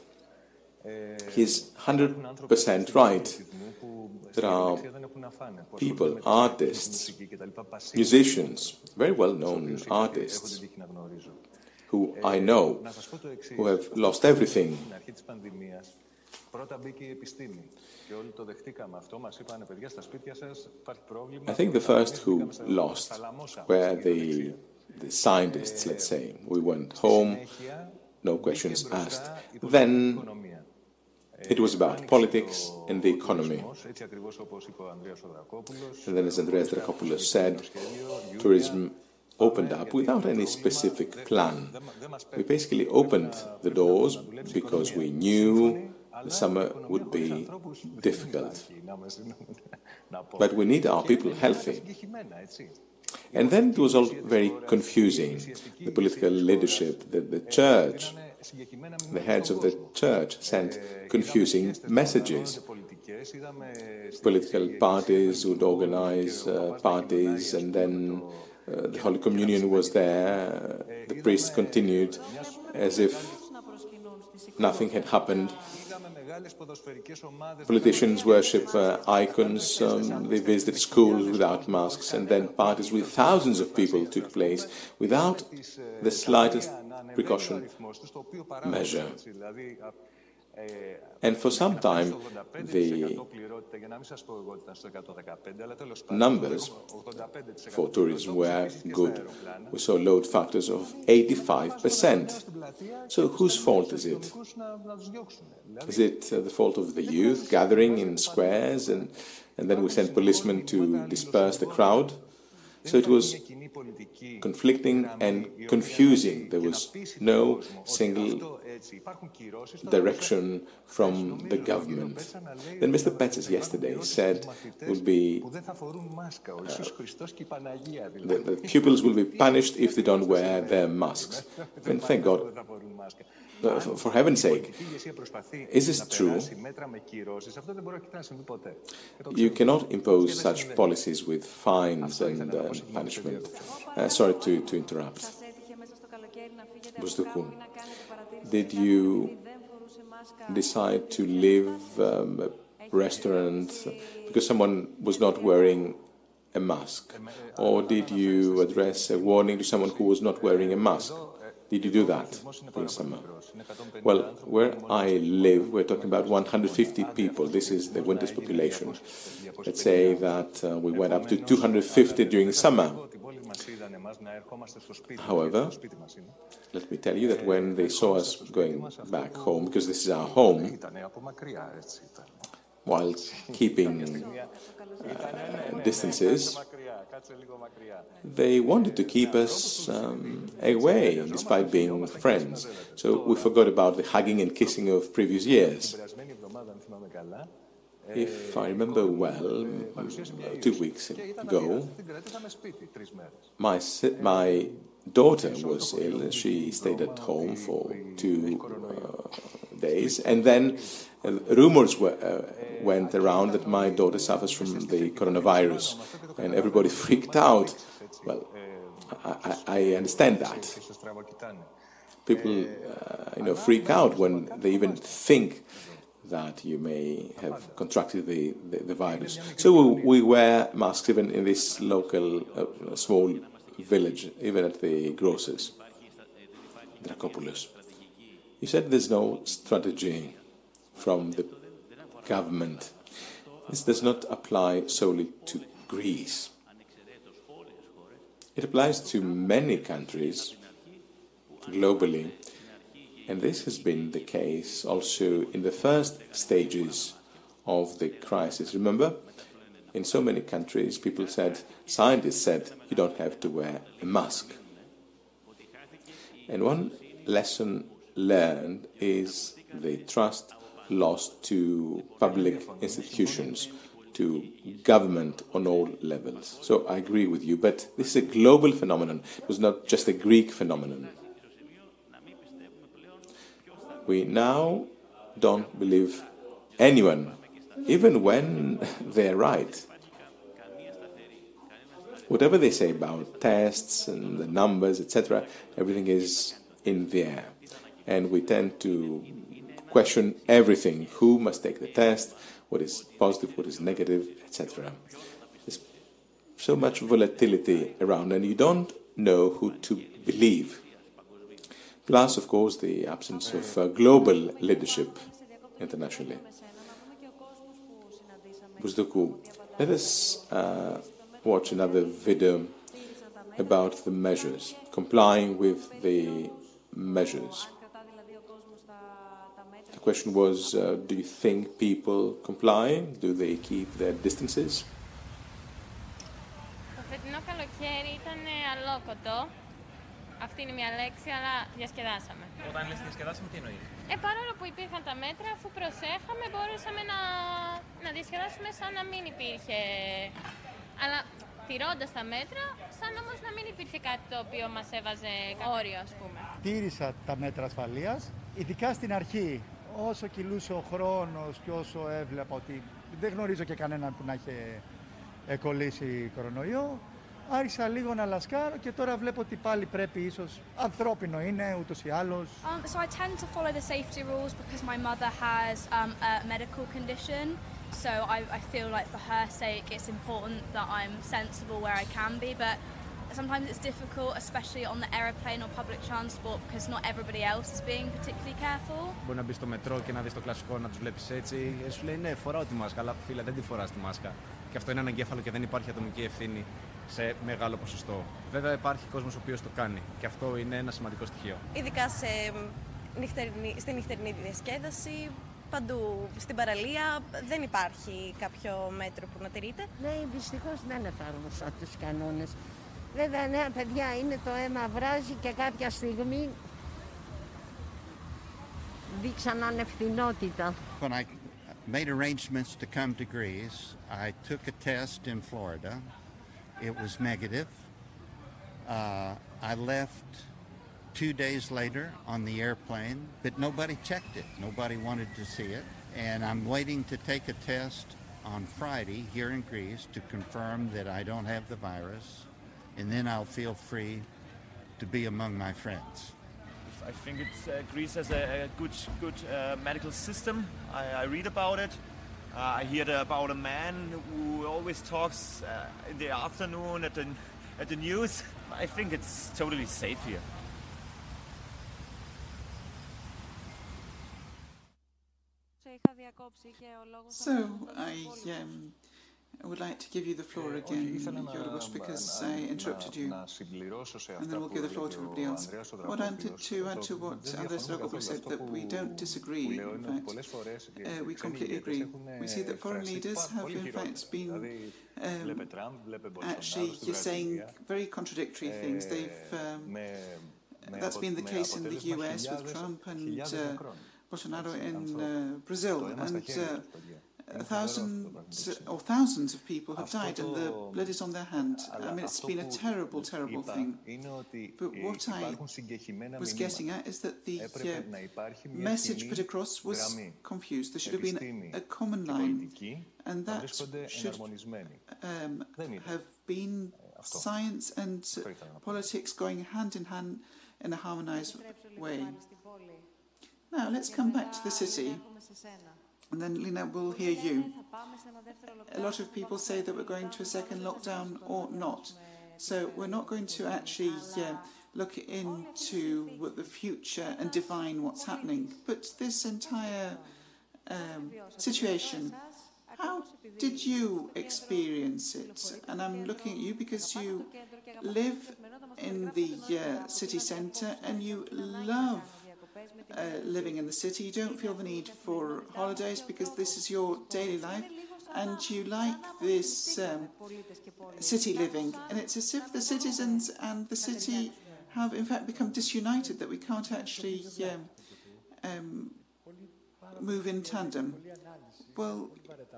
He's 100% right. There are people, artists, musicians, very well known artists, who I know, who have lost everything I think the first who lost were the, the scientists, let's say. We went home, no questions asked. Then it was about politics and the economy. And then, as Andreas Dracopoulos said, tourism opened up without any specific plan. We basically opened the doors because we knew the summer would be difficult. But we need our people healthy. And then it was all very confusing. The political leadership, the, the church, the heads of the church sent confusing messages. Political parties would organize uh, parties, and then uh, the Holy Communion was there. The priests continued as if nothing had happened. Politicians worship uh, icons, um, they visited schools without masks, and then parties with thousands of people took place without the slightest precaution measure. And for some time, the numbers for tourism were good. We saw load factors of 85%. So whose fault is it? Is it uh, the fault of the youth gathering in squares and, and then we sent policemen to disperse the crowd? So it was conflicting and confusing. There was no single direction from the government. Then Mr. Petsas yesterday said will be uh, the, the pupils will be punished if they don't wear their masks. And thank God uh, for, for heaven's sake, is this true? You cannot impose such policies with fines and uh, punishment. Uh, sorry to, to interrupt. Did you decide to leave um, a restaurant because someone was not wearing a mask? Or did you address a warning to someone who was not wearing a mask? Did you do that in summer? Well, where I live, we're talking about 150 people. This is the winter's population. Let's say that uh, we went up to 250 during summer. However, let me tell you that when they saw us going back home, because this is our home, while keeping uh, distances, they wanted to keep us um, away despite being friends. So we forgot about the hugging and kissing of previous years. If I remember well, two weeks ago, my, my daughter was ill. She stayed at home for two uh, days. And then uh, rumors were, uh, went around that my daughter suffers from the coronavirus. And everybody [laughs] freaked out. Well, I, I understand that. People, uh, you know, freak out when they even think that you may have contracted the, the, the virus. So we, we, wear masks even in this local uh, small village, even at the grocers. Dracopoulos. You said there's no strategy from the government. This does not apply solely to Greece. It applies to many countries globally and this has been the case also in the first stages of the crisis. Remember, in so many countries, people said, scientists said, you don't have to wear a mask. And one lesson learned is the trust lost to public institutions, to government on all levels. So I agree with you, but this is a global phenomenon. It was not just a Greek phenomenon. We now don't believe anyone even when [laughs] they're right. Whatever they say about tests and the numbers, etc., everything is in the air. And we tend to question everything who must take the test, what is positive, what is negative, etc. There's so much volatility around, and you don't know who to believe. Plus, of course, the absence of uh, global leadership internationally. Bousdoukou, let us uh, watch another video about the measures, complying with the measures. The question was uh, do you think people comply? Do they keep their distances? Αυτή είναι μια λέξη, αλλά διασκεδάσαμε. Όταν λες διασκεδάσαμε, τι εννοείς; Ε, παρόλο που υπήρχαν τα μέτρα, αφού προσέχαμε, μπορούσαμε να, να διασκεδάσουμε σαν να μην υπήρχε. Αλλά τηρώντας τα μέτρα, σαν όμως να μην υπήρχε κάτι το οποίο μας έβαζε όριο, ας πούμε. Τήρησα τα μέτρα ασφαλείας, ειδικά στην αρχή. Όσο κυλούσε ο χρόνος και όσο έβλεπα ότι δεν γνωρίζω και κανέναν που να είχε κολλήσει κορονοϊό, άρχισα λίγο να λασκάρω και τώρα βλέπω ότι πάλι πρέπει ίσως ανθρώπινο είναι ούτως ή άλλως. Um, so I tend to follow the safety rules because my mother has um, a medical condition. So I, I feel like for her sake it's important that I'm sensible where I can be. But sometimes it's difficult, especially on the aeroplane or public transport, because not everybody else is being particularly careful. Μπορεί να μπει στο μετρό και να δει το κλασικό να του βλέπει έτσι. Ε, σου λέει ναι, φοράω τη μάσκα, αλλά φίλε δεν τη φορά τη μάσκα. Και αυτό είναι αναγκέφαλο και δεν υπάρχει ατομική ευθύνη σε μεγάλο ποσοστό. Βέβαια υπάρχει κόσμος ο οποίος το κάνει και αυτό είναι ένα σημαντικό στοιχείο. Ειδικά σε νυχτερινή, στη νυχτερινή διασκέδαση, παντού στην παραλία δεν υπάρχει κάποιο μέτρο που να τηρείται. Ναι, δυστυχώς δεν εφάρμοσα τους κανόνες. Βέβαια, νέα παιδιά είναι το αίμα βράζει και κάποια στιγμή δείξαν ανευθυνότητα. When I made arrangements to come to Greece, I took a test in Florida. It was negative. Uh, I left two days later on the airplane, but nobody checked it. Nobody wanted to see it. And I'm waiting to take a test on Friday here in Greece to confirm that I don't have the virus. And then I'll feel free to be among my friends. I think it's uh, Greece has a, a good good uh, medical system. I, I read about it. Uh, I heard about a man who always talks uh, in the afternoon at the at the news. I think it's totally safe here. So I um, I would like to give you the floor again, Yorgos, because I interrupted you, and then we'll give the floor to everybody else. I wanted to add to what Andreas Dracopoulos said, that we don't disagree, in fact. Uh, we completely agree. We see that foreign leaders have, in fact, been um, actually saying very contradictory things. They've um, That's been the case in the US with Trump and uh, Bolsonaro in uh, Brazil, and uh, thousands or thousands of people have died, and the blood is on their hand. I mean, it's been a terrible, terrible thing. But what I was getting at is that the uh, message put across was confused. There should have been a common line, and that should um, have been science and politics going hand in hand in a harmonized way. Now, let's come back to the city. And then, Lina, we'll hear you. A lot of people say that we're going to a second lockdown or not. So we're not going to actually uh, look into what the future and define what's happening. But this entire um, situation, how did you experience it? And I'm looking at you because you live in the uh, city centre and you love uh, living in the city. You don't feel the need for holidays because this is your daily life and you like this um, city living. And it's as if the citizens and the city have, in fact, become disunited, that we can't actually um, um, move in tandem. Well,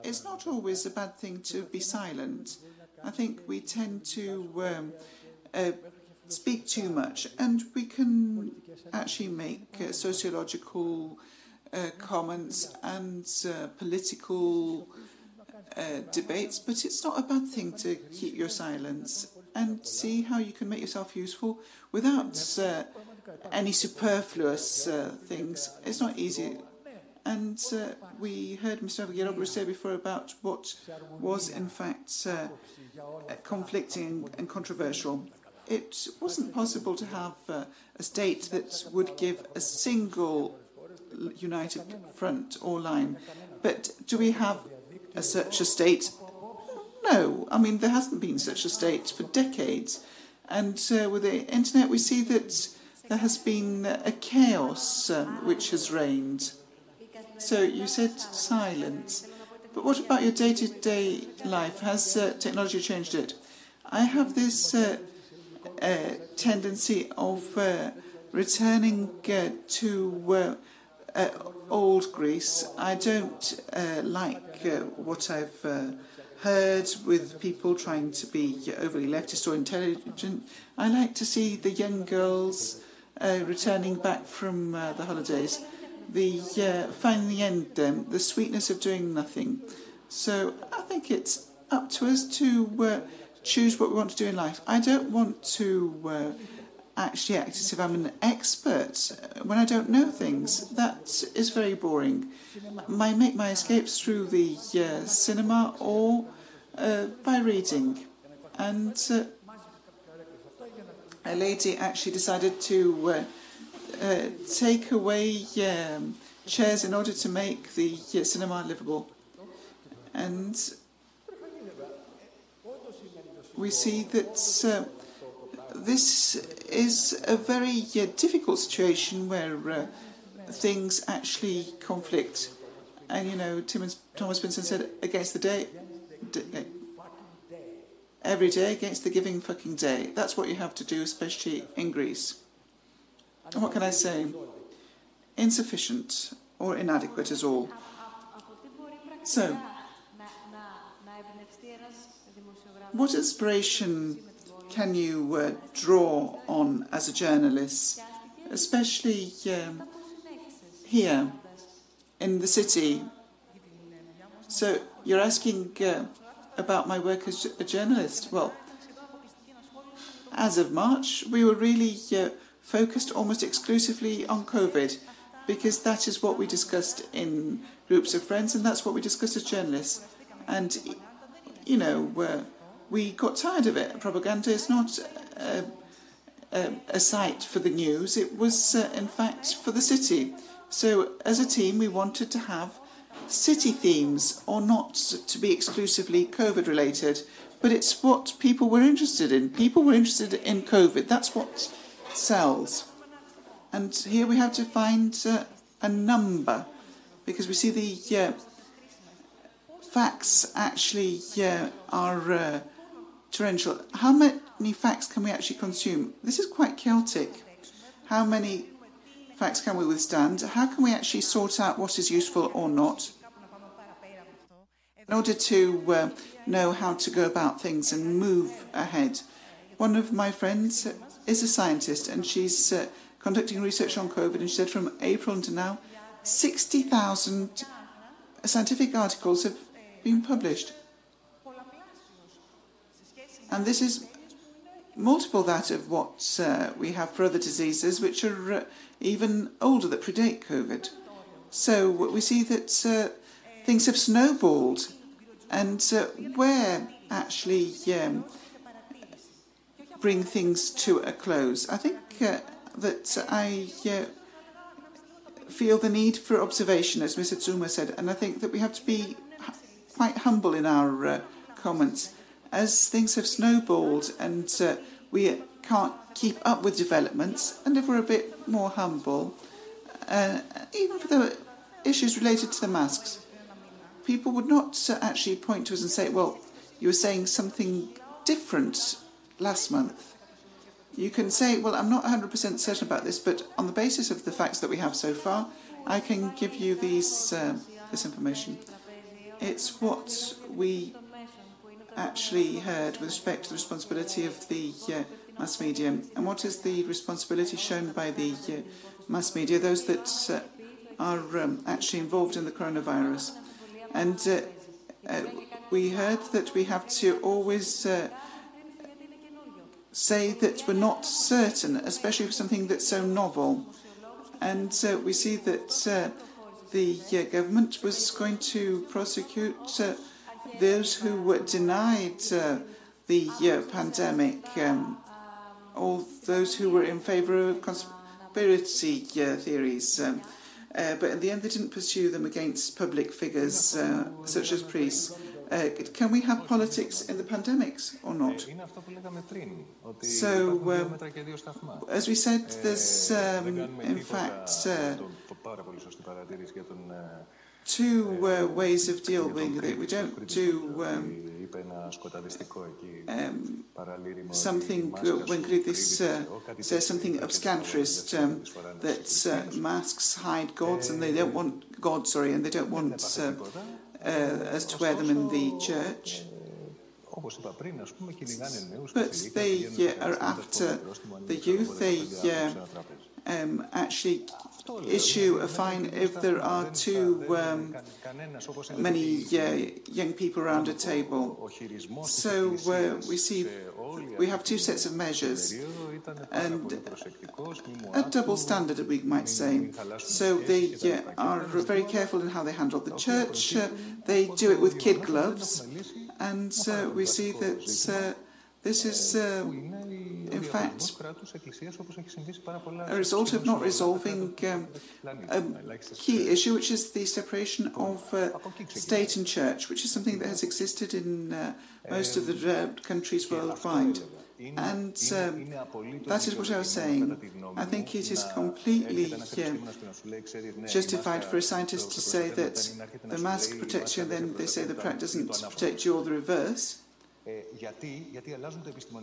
it's not always a bad thing to be silent. I think we tend to um, uh, speak too much, and we can actually make uh, sociological uh, comments and uh, political uh, debates, but it's not a bad thing to keep your silence and see how you can make yourself useful without uh, any superfluous uh, things. It's not easy. And we heard Mr. Avgeropoulos say before about what was in fact conflicting and controversial. It wasn't possible to have uh, a state that would give a single united front or line. But do we have a, such a state? No. I mean, there hasn't been such a state for decades. And uh, with the internet, we see that there has been a chaos um, which has reigned. So you said silence. But what about your day to day life? Has uh, technology changed it? I have this uh, tendency of uh, returning uh, to uh, old Greece. I don't like what I've heard with people trying to be overly leftist or intelligent. I like to see the young girls returning back from the holidays the uh, finding the end, um, the sweetness of doing nothing. So I think it's up to us to uh, choose what we want to do in life. I don't want to uh, actually act as if I'm an expert when I don't know things. That is very boring. I make my escapes through the uh, cinema or uh, by reading. And uh, a lady actually decided to uh, take away um, chairs in order to make the uh, cinema livable. And we see that uh, this is a very uh, difficult situation where uh, things actually conflict. And you know, Tim Thomas Pynchon said, against the day, day, every day against the giving fucking day. That's what you have to do, especially in Greece. And what can I say? Insufficient or inadequate is all. So, what inspiration can you uh, draw on as a journalist, especially um, here in the city? So, you're asking uh, about my work as a journalist. Well, as of March, we were really uh, focused almost exclusively on COVID because that is what we discussed in groups of friends and that's what we discussed as journalists. And, you know, uh, we got tired of it. Popaganda is not a, a, a site for the news, it was, uh, in fact, for the city. So, as a team, we wanted to have city themes or not to be exclusively COVID related, but it's what people were interested in. People were interested in COVID. That's what sells. And here we have to find uh, a number because we see the uh, facts actually uh, are uh, torrential. How many facts can we actually consume? This is quite chaotic. How many facts can we withstand? How can we actually sort out what is useful or not? In order to uh, know how to go about things and move ahead. One of my friends is a scientist and she's uh, conducting research on COVID. And she said from April until now, 60,000 scientific articles have been published. And this is multiple that of what uh, we have for other diseases, which are uh, even older, that predate COVID. So we see that uh, things have snowballed, and uh, where actually um, bring things to a close. I think uh, that I uh, feel the need for observation, as Mr. Tzouma said, and I think that we have to be quite humble in our comments. As things have snowballed and uh, we can't keep up with developments, and if we're a bit more humble, uh, even for the issues related to the masks, people would not uh, actually point to us and say, well, you were saying something different last month. You can say, well, I'm not 100% certain about this, but on the basis of the facts that we have so far, I can give you these, uh, this information. It's what we actually heard with respect to the responsibility of the uh, mass media. And what is the responsibility shown by the uh, mass media? Those that uh, are um, actually involved in the coronavirus. And uh, uh, we heard that we have to always uh, say that we're not certain, especially for something that's so novel. And we see that the government was going to prosecute those who were denied uh, the uh, pandemic, um, all those who were in favour of conspiracy uh, theories. Um, uh, but in the end, they didn't pursue them against public figures uh, such as priests. Uh, can we have politics in the pandemics or not? So, um, as we said, there's um, in fact two uh, ways of dealing with it. We don't do um, um, something when Kritis uh, says something obscurantist um, that uh, masks hide gods and they don't want God, sorry, and they don't want uh, uh, us to wear them in the church. But they uh, are after the youth. They uh, um, actually issue a fine if there are too um, many uh, young people around a table. So uh, we see we have two sets of measures and a double standard, we might say. So they uh, are very careful in how they handle the church. Uh, they do it with kid gloves, and uh, we see that uh, this is in fact, a result of not resolving um, a key issue, which is the separation of uh, state and church, which is something that has existed in uh, most of the developed countries worldwide. And um, that is what I was saying. I think it is completely uh, justified for a scientist to say that the mask protects you, and then they say the practice doesn't protect you, or the reverse.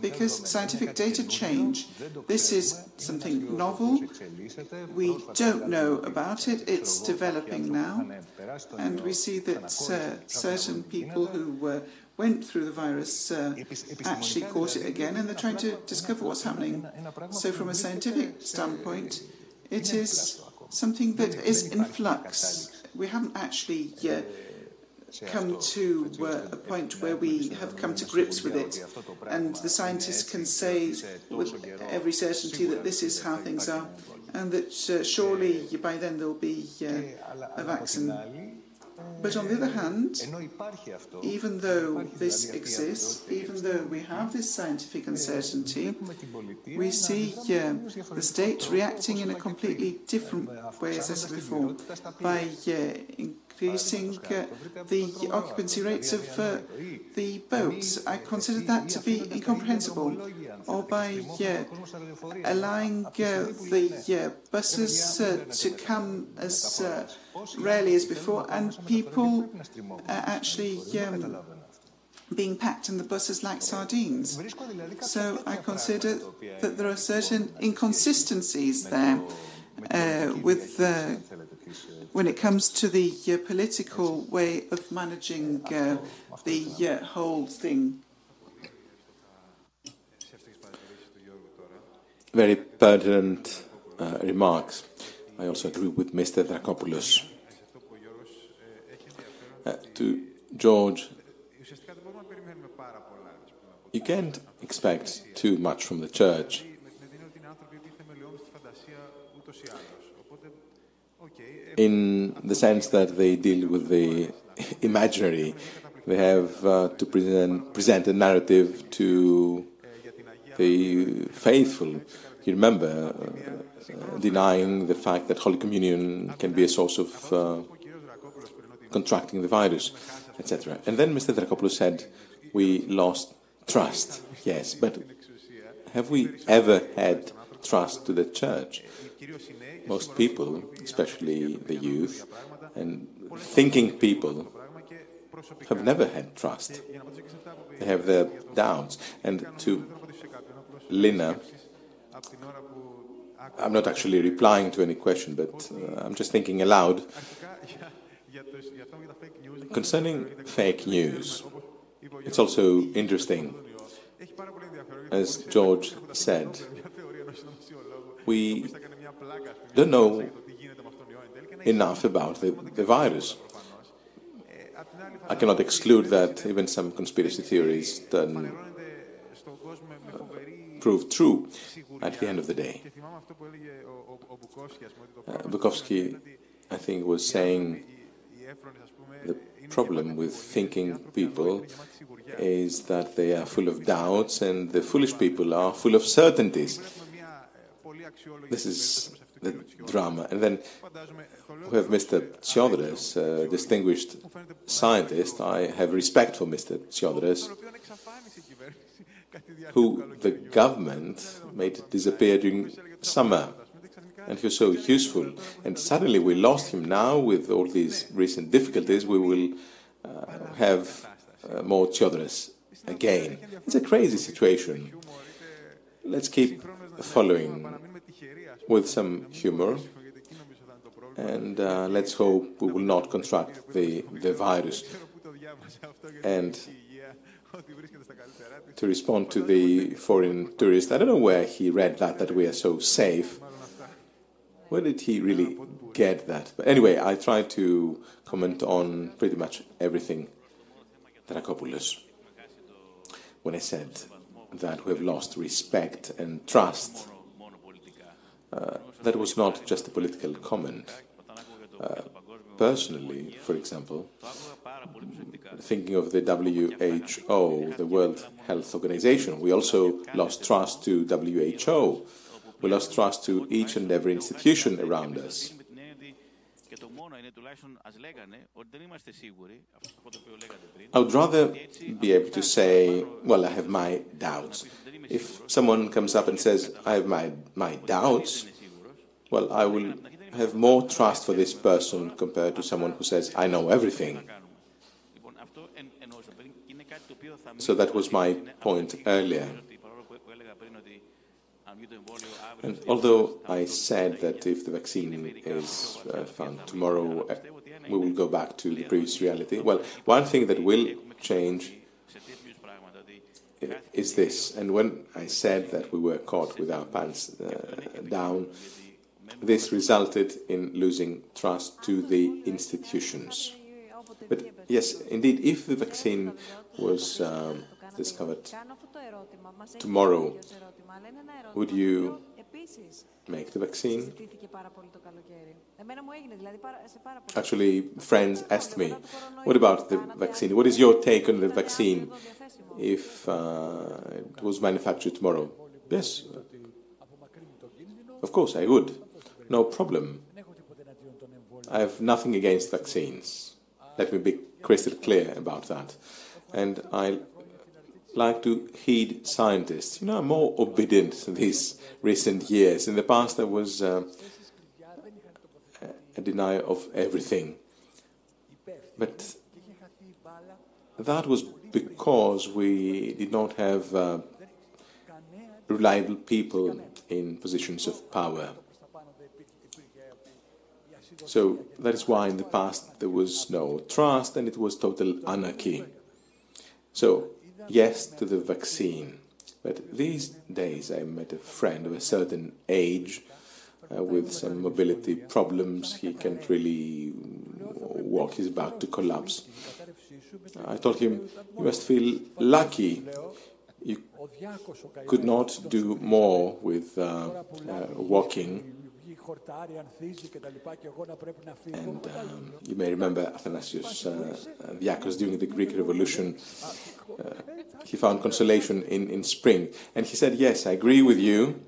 Because scientific data change. This is something novel. We don't know about it. It's developing now. And we see that uh, certain people who uh, went through the virus uh, actually caught it again, and they're trying to discover what's happening. So, from a scientific standpoint, it is something that is in flux. We haven't actually yet come to uh, a point where we have come to grips with it, and the scientists can say with every certainty that this is how things are, and that uh, surely by then there'll be uh, a vaccine. But on the other hand, even though this exists, even though we have this scientific uncertainty, we see uh, the state reacting in a completely different way, as I said before, by uh, increasing uh, the occupancy rates of uh, the boats. I consider that to be incomprehensible. Or by uh, allowing uh, the uh, buses uh, to come as rarely as before, and people actually um, being packed in the buses like sardines. So I consider that there are certain inconsistencies there uh, with uh, when it comes to the uh, political way of managing uh, the uh, whole thing. Very pertinent uh, remarks. I also agree with Mr. Dracopoulos. Uh, to George, you can't expect too much from the church. In the sense that they deal with the [laughs] imaginary. They have uh, to present, present a narrative to the faithful. You remember uh, denying the fact that Holy Communion can be a source of uh, contracting the virus, etc. And then Mr. Dracopoulos said, we lost trust. Yes, but have we ever had trust to the church? Most people, especially the youth, and thinking people, have never had trust. They have their doubts. And to Lina, I'm not actually replying to any question, but uh, I'm just thinking aloud. Concerning fake news, it's also interesting. As George said, we don't know enough about the, the virus. I cannot exclude that even some conspiracy theories turn, uh, prove true at the end of the day. Uh, Bukowski, I think, was saying the problem with thinking people is that they are full of doubts and the foolish people are full of certainties. This is the drama. And then we have Mr. Tsiodras, a distinguished scientist. I have respect for Mr. Tsiodras, who the government made disappear during summer. And he was so useful. And suddenly we lost him. Now, with all these recent difficulties, we will uh, have uh, more Tsiodras again. It's a crazy situation. Let's keep following with some humor, and uh, let's hope we will not contract the, the virus. And to respond to the foreign tourist, I don't know where he read that, that we are so safe. Where did he really get that? But anyway, I try to comment on pretty much everything Dracopoulos. When I said that we have lost respect and trust that was not just a political comment. Uh, personally, for example, thinking of the WHO, the World Health Organization, we also lost trust to WHO. We lost trust to each and every institution around us. I would rather be able to say, well, I have my doubts. If someone comes up and says, I have my, my doubts, well, I will have more trust for this person compared to someone who says, I know everything. So that was my point earlier. And although I said that if the vaccine is uh, found tomorrow, uh, we will go back to the previous reality, well, one thing that will change is this. And when I said that we were caught with our pants uh, down, this resulted in losing trust to the institutions. But yes, indeed, if the vaccine was um, discovered tomorrow, would you make the vaccine? Actually, friends asked me, what about the vaccine? What is your take on the vaccine if uh, it was manufactured tomorrow? Yes, of course I would. No problem. I have nothing against vaccines. Let me be crystal clear about that. And I like to heed scientists. You know, I'm more obedient these recent years. In the past, I was uh, a denier of everything. But that was because we did not have uh, reliable people in positions of power. So that is why in the past there was no trust and it was total anarchy. So, yes to the vaccine. But these days I met a friend of a certain age uh, with some mobility problems. He can't really walk, he's about to collapse. I told him, You must feel lucky. You could not do more with uh, uh, walking and um, you may remember Athanasius uh, Diakos during the Greek Revolution. Uh, he found consolation in, in spring. And he said, Yes, I agree with you.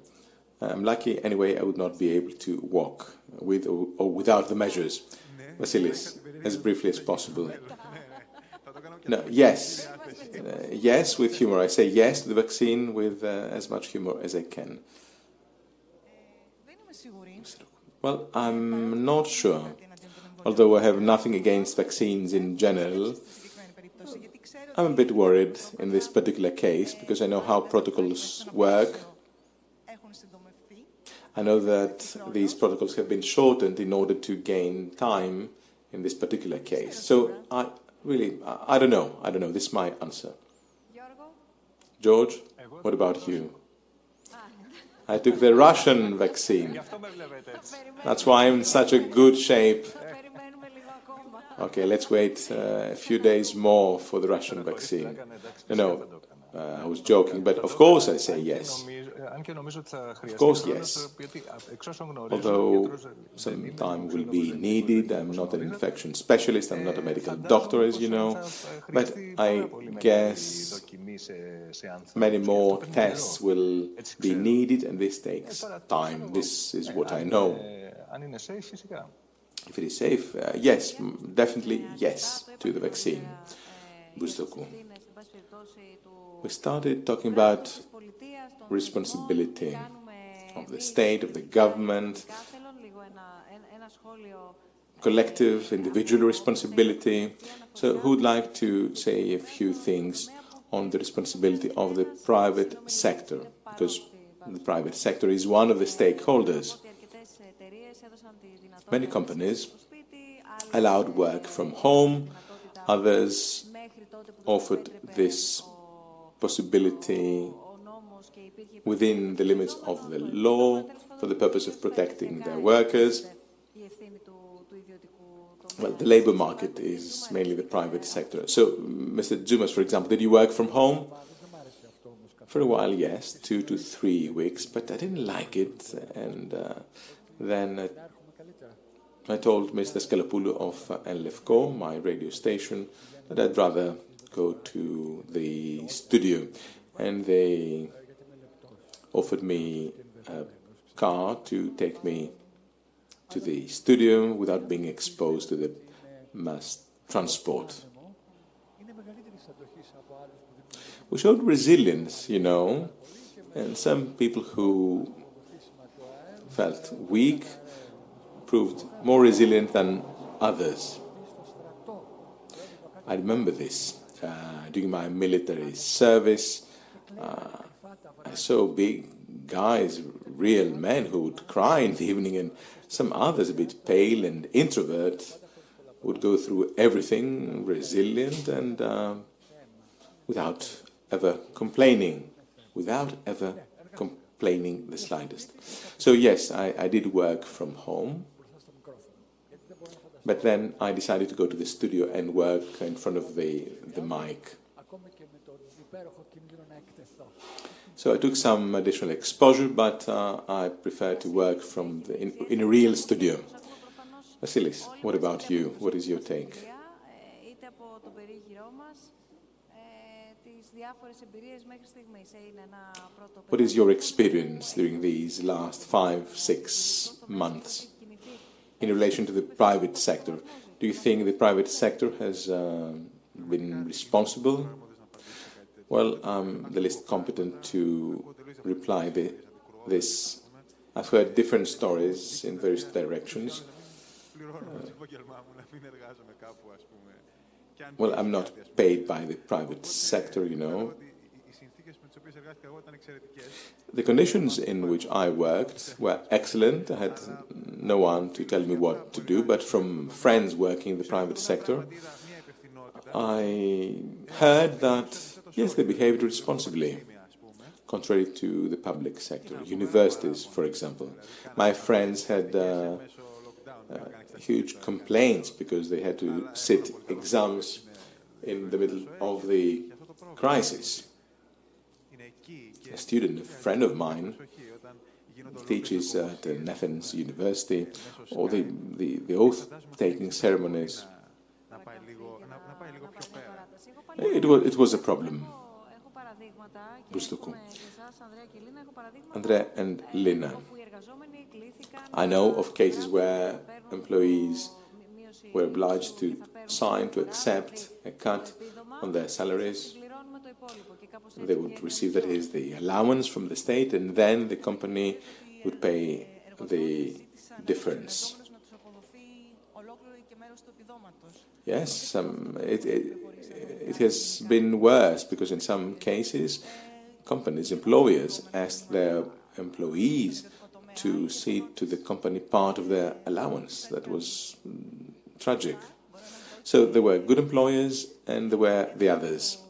I'm lucky anyway, I would not be able to walk with or, or without the measures. Vasilis, as briefly as possible. No, yes. Uh, yes, with humor. I say yes to the vaccine with uh, as much humor as I can. Well, I'm not sure. Although I have nothing against vaccines in general, I'm a bit worried in this particular case because I know how protocols work. I know that these protocols have been shortened in order to gain time in this particular case. So I really, I, don't know. I don't know. This is my answer. George, what about you? I took the Russian vaccine. That's why I'm in such a good shape. Okay, let's wait uh, a few days more for the Russian vaccine. No, no, uh, I was joking, but of course I say yes. Of course, yes. Although some time will be needed. I'm not an infection specialist, I'm not a medical doctor, as you know. But I guess many more tests will be needed, and this takes time. This is what I know. If it is safe, uh, yes, definitely yes to the vaccine. We started talking about responsibility of the state, of the government, collective, individual responsibility. So, who would like to say a few things on the responsibility of the private sector? Because the private sector is one of the stakeholders. Many companies allowed work from home, others offered this possibility within the limits of the law for the purpose of protecting their workers. Well, the labor market is mainly the private sector. So, Mr. Tzoumas, for example, did you work from home? For a while, yes, two to three weeks, but I didn't like it. And uh, then uh, I told Mr. Skalapoulou of uh, En Lefko, my radio station, that I'd rather go to the studio. And they offered me a car to take me to the studio without being exposed to the mass transport. We showed resilience, you know, and some people who felt weak proved more resilient than others. I remember this uh, during my military service. Uh, I saw big guys, real men, who would cry in the evening, and some others, a bit pale and introvert, would go through everything resilient and uh, without ever complaining, without ever complaining the slightest. So, yes, I, I did work from home. But then I decided to go to the studio and work in front of the, the mic. So I took some additional exposure, but uh, I prefer to work from the, in, in, a real studio. Vasilis, what about you? What is your take? What is your experience during these last five, six months in relation to the private sector? Do you think the private sector has uh, been responsible well, I'm the least competent to reply the, this. I've heard different stories in various directions. Uh, well, I'm not paid by the private sector, you know. The conditions in which I worked were excellent. I had no one to tell me what to do, but from friends working in the private sector, I heard that Yes, they behaved responsibly, contrary to the public sector. Universities, for example. My friends had uh, uh, huge complaints because they had to sit exams in the middle of the crisis. A student, a friend of mine, teaches at uh, Athens University, or the, the, the oath-taking ceremonies it was, it was a problem. Bousdoukou. Andrea and Lina. I know of cases where employees were obliged to sign to accept a cut on their salaries. They would receive that is the allowance from the state, and then the company would pay the difference. Yes, um, it, it, it has been worse because in some cases, companies, employers ask their employees to cede to the company part of their allowance. That was mm, tragic. So there were good employers and there were the others.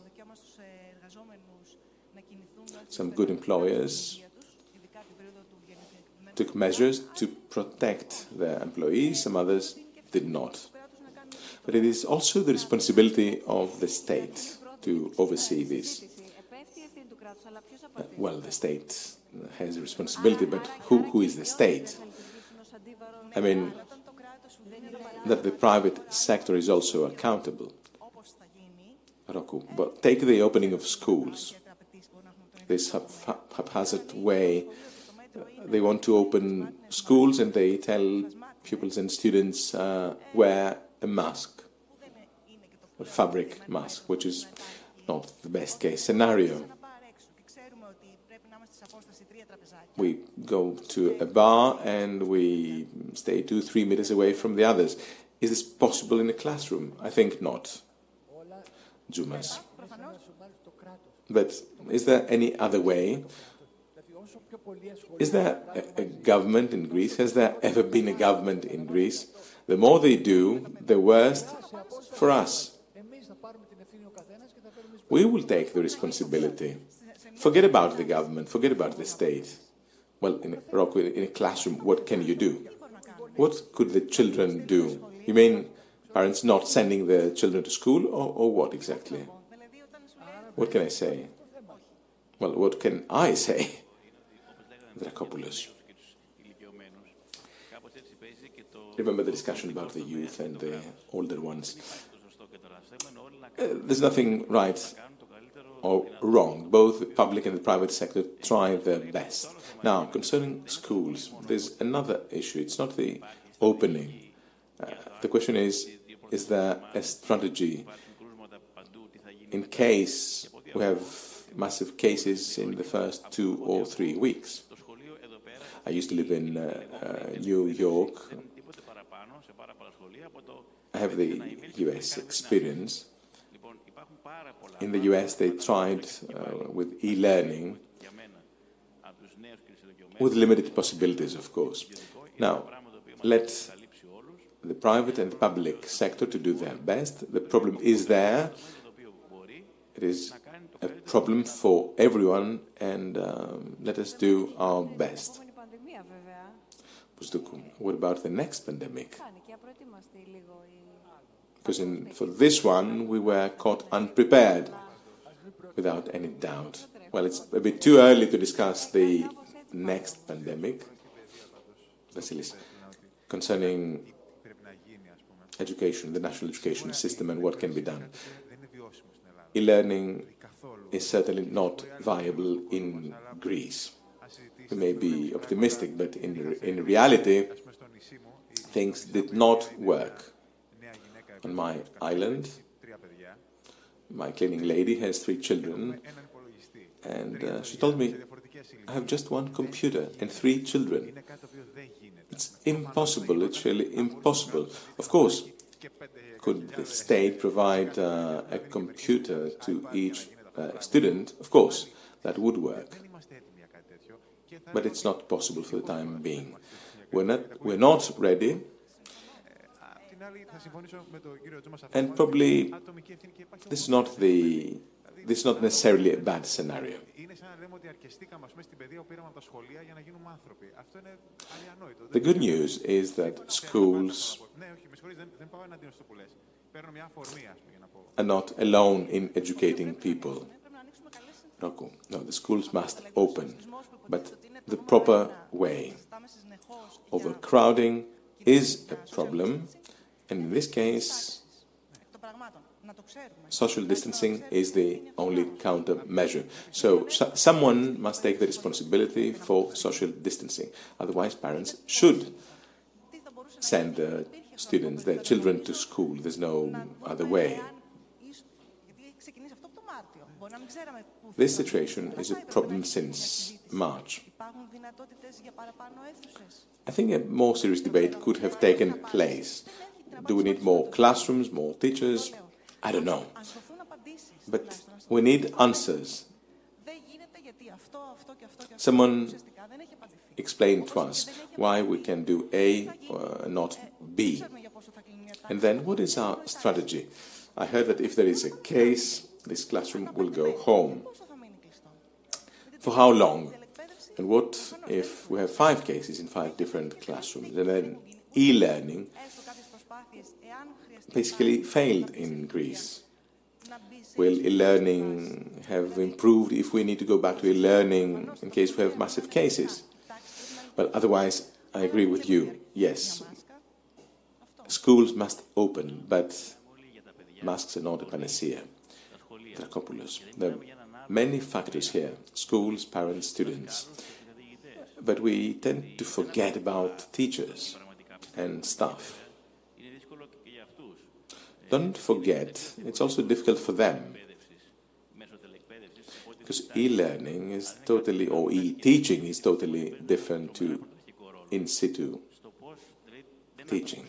Some good employers took measures to protect their employees, some others did not. But it is also the responsibility of the state to oversee this. Uh, well, the state has a responsibility, but who, who is the state? I mean, that the private sector is also accountable. Rokou, but take the opening of schools. This haphazard way, they want to open schools and they tell pupils and students uh, wear a mask, a fabric mask, which is not the best case scenario. We go to a bar and we stay two, three meters away from the others. Is this possible in a classroom? I think not. Tzoumas. But is there any other way? Is there a, a, government in Greece? Has there ever been a government in Greece? The more they do, the worse for us. We will take the responsibility. Forget about the government, forget about the state. Well, in a, in a classroom, what can you do? What could the children do? You mean parents not sending their children to school, or, or what exactly? What can I say? Well, what can I say? Remember the discussion about the youth and the older ones. Uh, there's nothing right or wrong. Both the public and the private sector try their best. Now, concerning schools, there's another issue. It's not the opening. Uh, the question is is there a strategy in case we have massive cases in the first two or three weeks? I used to live in uh, uh, New York. I have the US experience. In the US, they tried uh, with e learning with limited possibilities, of course. Now, let the private and the public sector to do their best. The problem is there. It is a problem for everyone, and um, let us do our best. What about the next pandemic? Because in, for this one, we were caught unprepared, without any doubt. Well, it's a bit too early to discuss the next pandemic. Vasilis, concerning education, the national education system, and what can be done. E learning is certainly not viable in Greece. We may be optimistic, but in, in reality, things did not work. On my island, my cleaning lady has three children, and uh, she told me, I have just one computer and three children. It's impossible, it's really impossible. Of course, could the state provide uh, a computer to each uh, student? Of course, that would work. But it's not possible for the time being. We're not, we're not ready. And probably this is not the this is not necessarily a bad scenario. The good news is that schools are not alone in educating people. No, the schools must open, but the proper way. Overcrowding is a problem, and in this case, social distancing is the only countermeasure. So, so, someone must take the responsibility for social distancing. Otherwise, parents should send their students, their children to school. There's no other way. This situation is a problem since March. I think a more serious debate could have taken place. Do we need more classrooms, more teachers, I don't know. But we need answers. Someone explain to us why we can do A or not B. And then what is our strategy? I heard that if there is a case, this classroom will go home. For how long? And what if we have five cases in five different classrooms and then e-learning basically failed in Greece? Will e-learning have improved if we need to go back to e-learning in case we have massive cases? Well, otherwise, I agree with you. Yes, schools must open, but masks are not a panacea. Dracopoulos. There are many factors here schools, parents, students. But we tend to forget about teachers and staff. Don't forget, it's also difficult for them. Because e learning is totally, or e teaching is totally different to in situ teaching.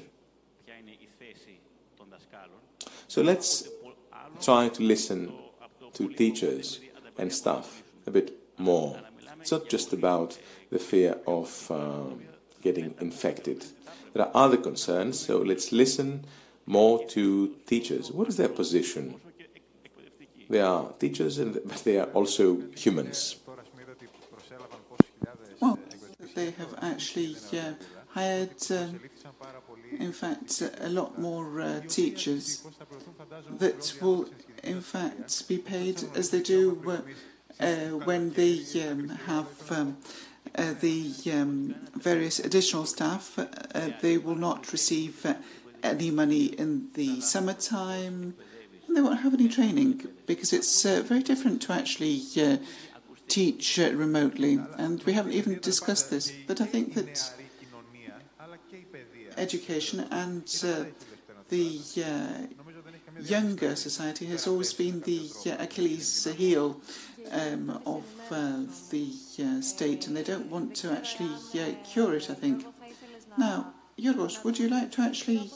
So let's try to listen to teachers and staff a bit more. It's not just about the fear of uh, getting infected. There are other concerns, so let's listen more to teachers. What is their position? They are teachers, and but they are also humans. Well, they have actually uh, hired, uh, in fact, a lot more uh, teachers that will, in fact, be paid as they do uh, uh, when they um, have. Um, uh, the um, various additional staff, they will not receive any money in the summertime, and they won't have any training because it's very different to actually teach remotely. And we haven't even discussed this, but I think that education and uh, the uh, younger society has always been the uh, Achilles heel um, of uh, the uh, state, and they don't want to actually uh, cure it, I think. Now, Yorgos, would you like to actually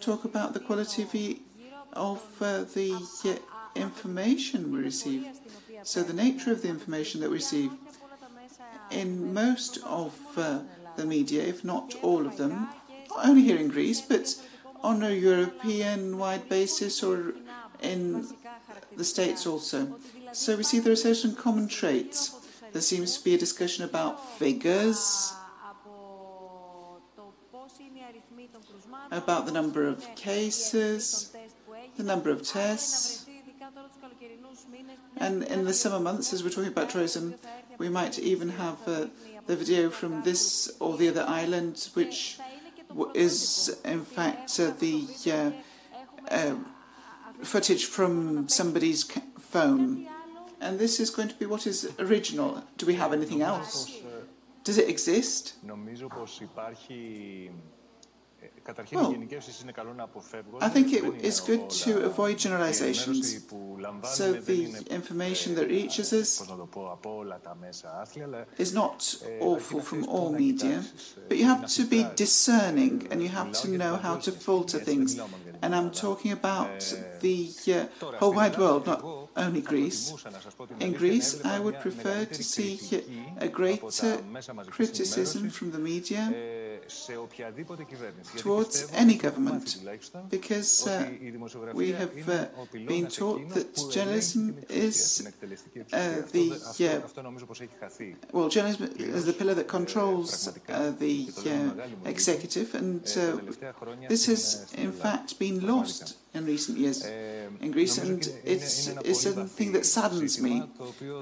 talk about the quality of the uh, uh, information we receive? So, the nature of the information that we receive in most of uh, the media, if not all of them, only here in Greece, but on a European-wide basis or in the States also. So we see there are certain common traits. There seems to be a discussion about figures, about the number of cases, the number of tests. And in the summer months, as we're talking about tourism, we might even have uh, the video from this or the other island, which is in fact uh, the uh, uh, footage from somebody's phone. And this is going to be what is original. Do we have anything else? Does it exist? Well, I think it is good to avoid generalizations. So the information that reaches us is not awful from all media, but you have to be discerning and you have to know how to filter things. And I'm talking about the uh, whole wide world, not only Greece. In Greece, I would prefer to see a greater criticism from the media towards any government because uh, we have uh, been taught that journalism is uh, the well journalism is the pillar that controls uh, the uh, executive and uh, this has in fact been lost in recent years. In Greece, and it's, it's something that saddens me.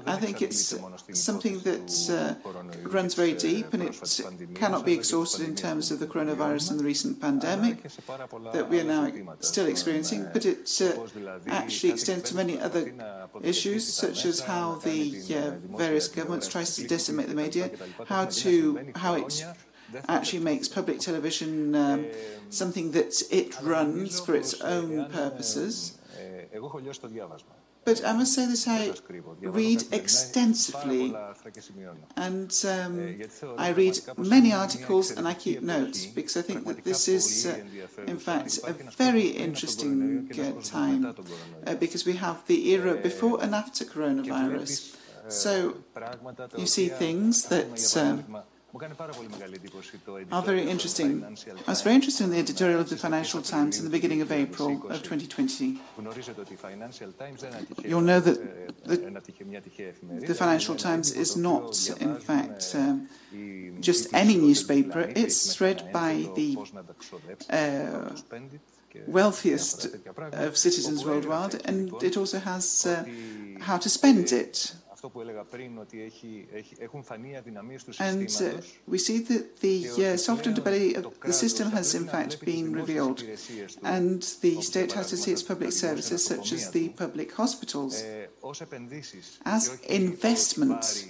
I think it's something that uh, runs very deep and it cannot be exhausted in terms of the coronavirus and the recent pandemic that we are now still experiencing, but it uh, actually extends to many other issues, such as how the uh, various governments try to decimate the media, how to how it actually makes public television um, something that it runs for its own purposes. But I must say that I read extensively and um, I read many articles and I keep notes because I think that this is, uh, in fact, a very interesting uh, time uh, because we have the era before and after coronavirus. So you see things that um, are very interesting. I was very interested in the editorial of the Financial Times in the beginning of April of 2020. You'll know that the, the Financial Times is not, in fact, um, just any newspaper. It's read by the uh, wealthiest of citizens worldwide, and it also has uh, how to spend it. And uh, we see that the uh, of the system has in fact been revealed, and the state has to see its public services, such as the public hospitals, as investments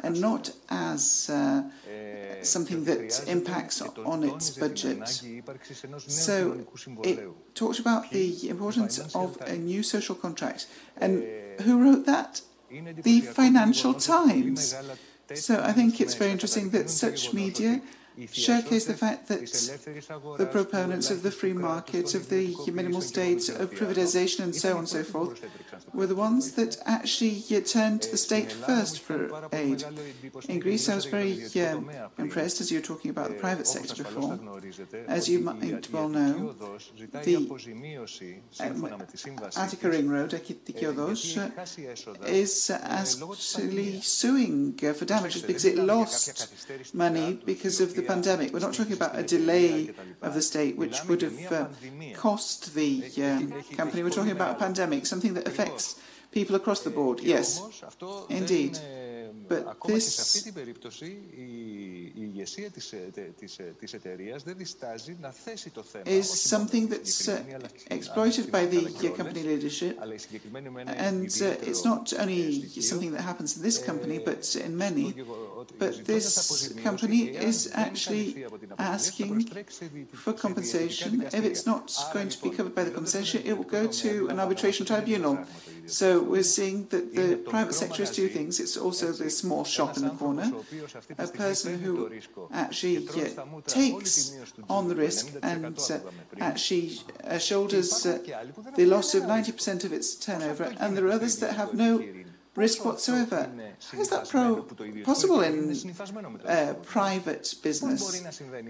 and not as uh, something that impacts on its budget. So it talks about the importance of a new social contract. And who wrote that? The Financial Times. So I think it's very interesting that such media showcase the fact that the proponents of the free market, of the minimal state, of privatization and so on and so forth, were the ones that actually turned to the state first for aid. In Greece, I was very impressed, as you were talking about the private sector before. As you might well know, the um, Attica Ring Road, Attiki Odos, is actually suing eh, for damages because it lost money because of the pandemic. We're not talking about a delay of the state, which would have uh, cost the um, company. We're talking about a pandemic, something that affects people across the board. Yes, indeed. But this is something that's uh, exploited by the company leadership, and uh, it's not only something that happens in this company, but in many. But this company is actually asking for compensation. If it's not going to be covered by the compensation, it will go to an arbitration tribunal. So we're seeing that the private sector is two things. It's also the small shop in the corner, a person who actually takes on the risk and uh, actually uh, shoulders uh, the loss of 90% of its turnover, and there are others that have no risk whatsoever. How is that pro possible in uh, private business?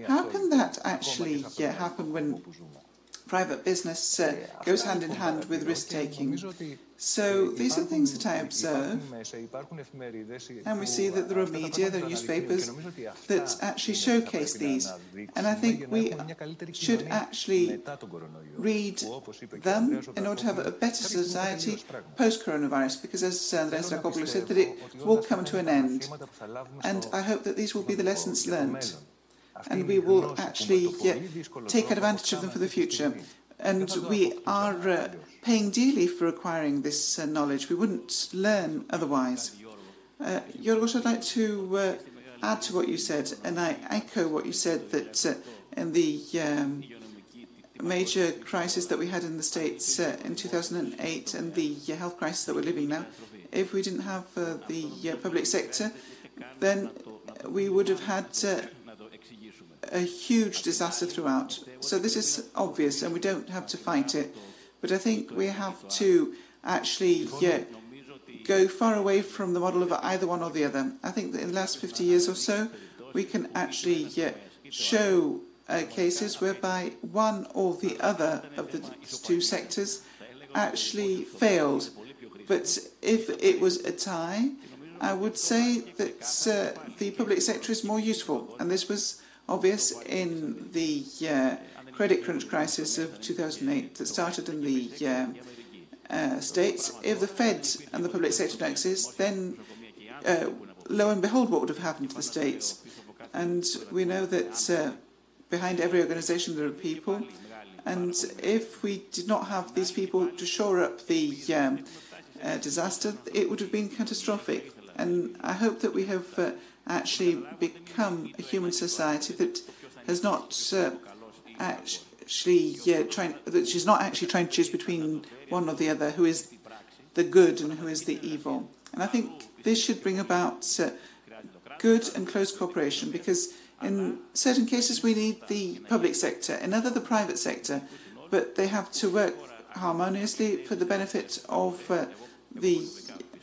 How can that actually happen when private business uh, goes hand in hand with risk taking? So these are things that I observe, and we see that there are media, there are newspapers that actually showcase these. And I think we should actually read them in order to have a better society post-coronavirus, because as Andreas Dracopoulos said, that it will come to an end. And I hope that these will be the lessons learned and we will actually take advantage of them for the future. And we are uh, paying dearly for acquiring this uh, knowledge. We wouldn't learn otherwise. Uh, Yorgos, I'd like to uh, add to what you said, and I echo what you said that uh, in the um, major crisis that we had in the States uh, in 2008 and the uh, health crisis that we're living now, if we didn't have uh, the uh, public sector, then we would have had uh, a huge disaster throughout. So this is obvious, and we don't have to fight it. But I think we have to actually yeah, go far away from the model of either one or the other. I think that in the last 50 years or so, we can actually yeah, show uh, cases whereby one or the other of the two sectors actually failed. But if it was a tie, I would say that uh, the public sector is more useful. And this was obvious in the uh, credit crunch crisis of 2008 that started in the uh, uh, States. If the Fed and the public sector don't exist, then uh, lo and behold, what would have happened to the States? And we know that uh, behind every organization there are people. And if we did not have these people to shore up the um, uh, disaster, it would have been catastrophic. And I hope that we have actually become a human society that has not uh, actually yeah, trying that she's not actually trying to choose between one or the other, who is the good and who is the evil. And I think this should bring about uh, good and close cooperation because in certain cases we need the public sector, in other the private sector, but they have to work harmoniously for the benefit of uh, the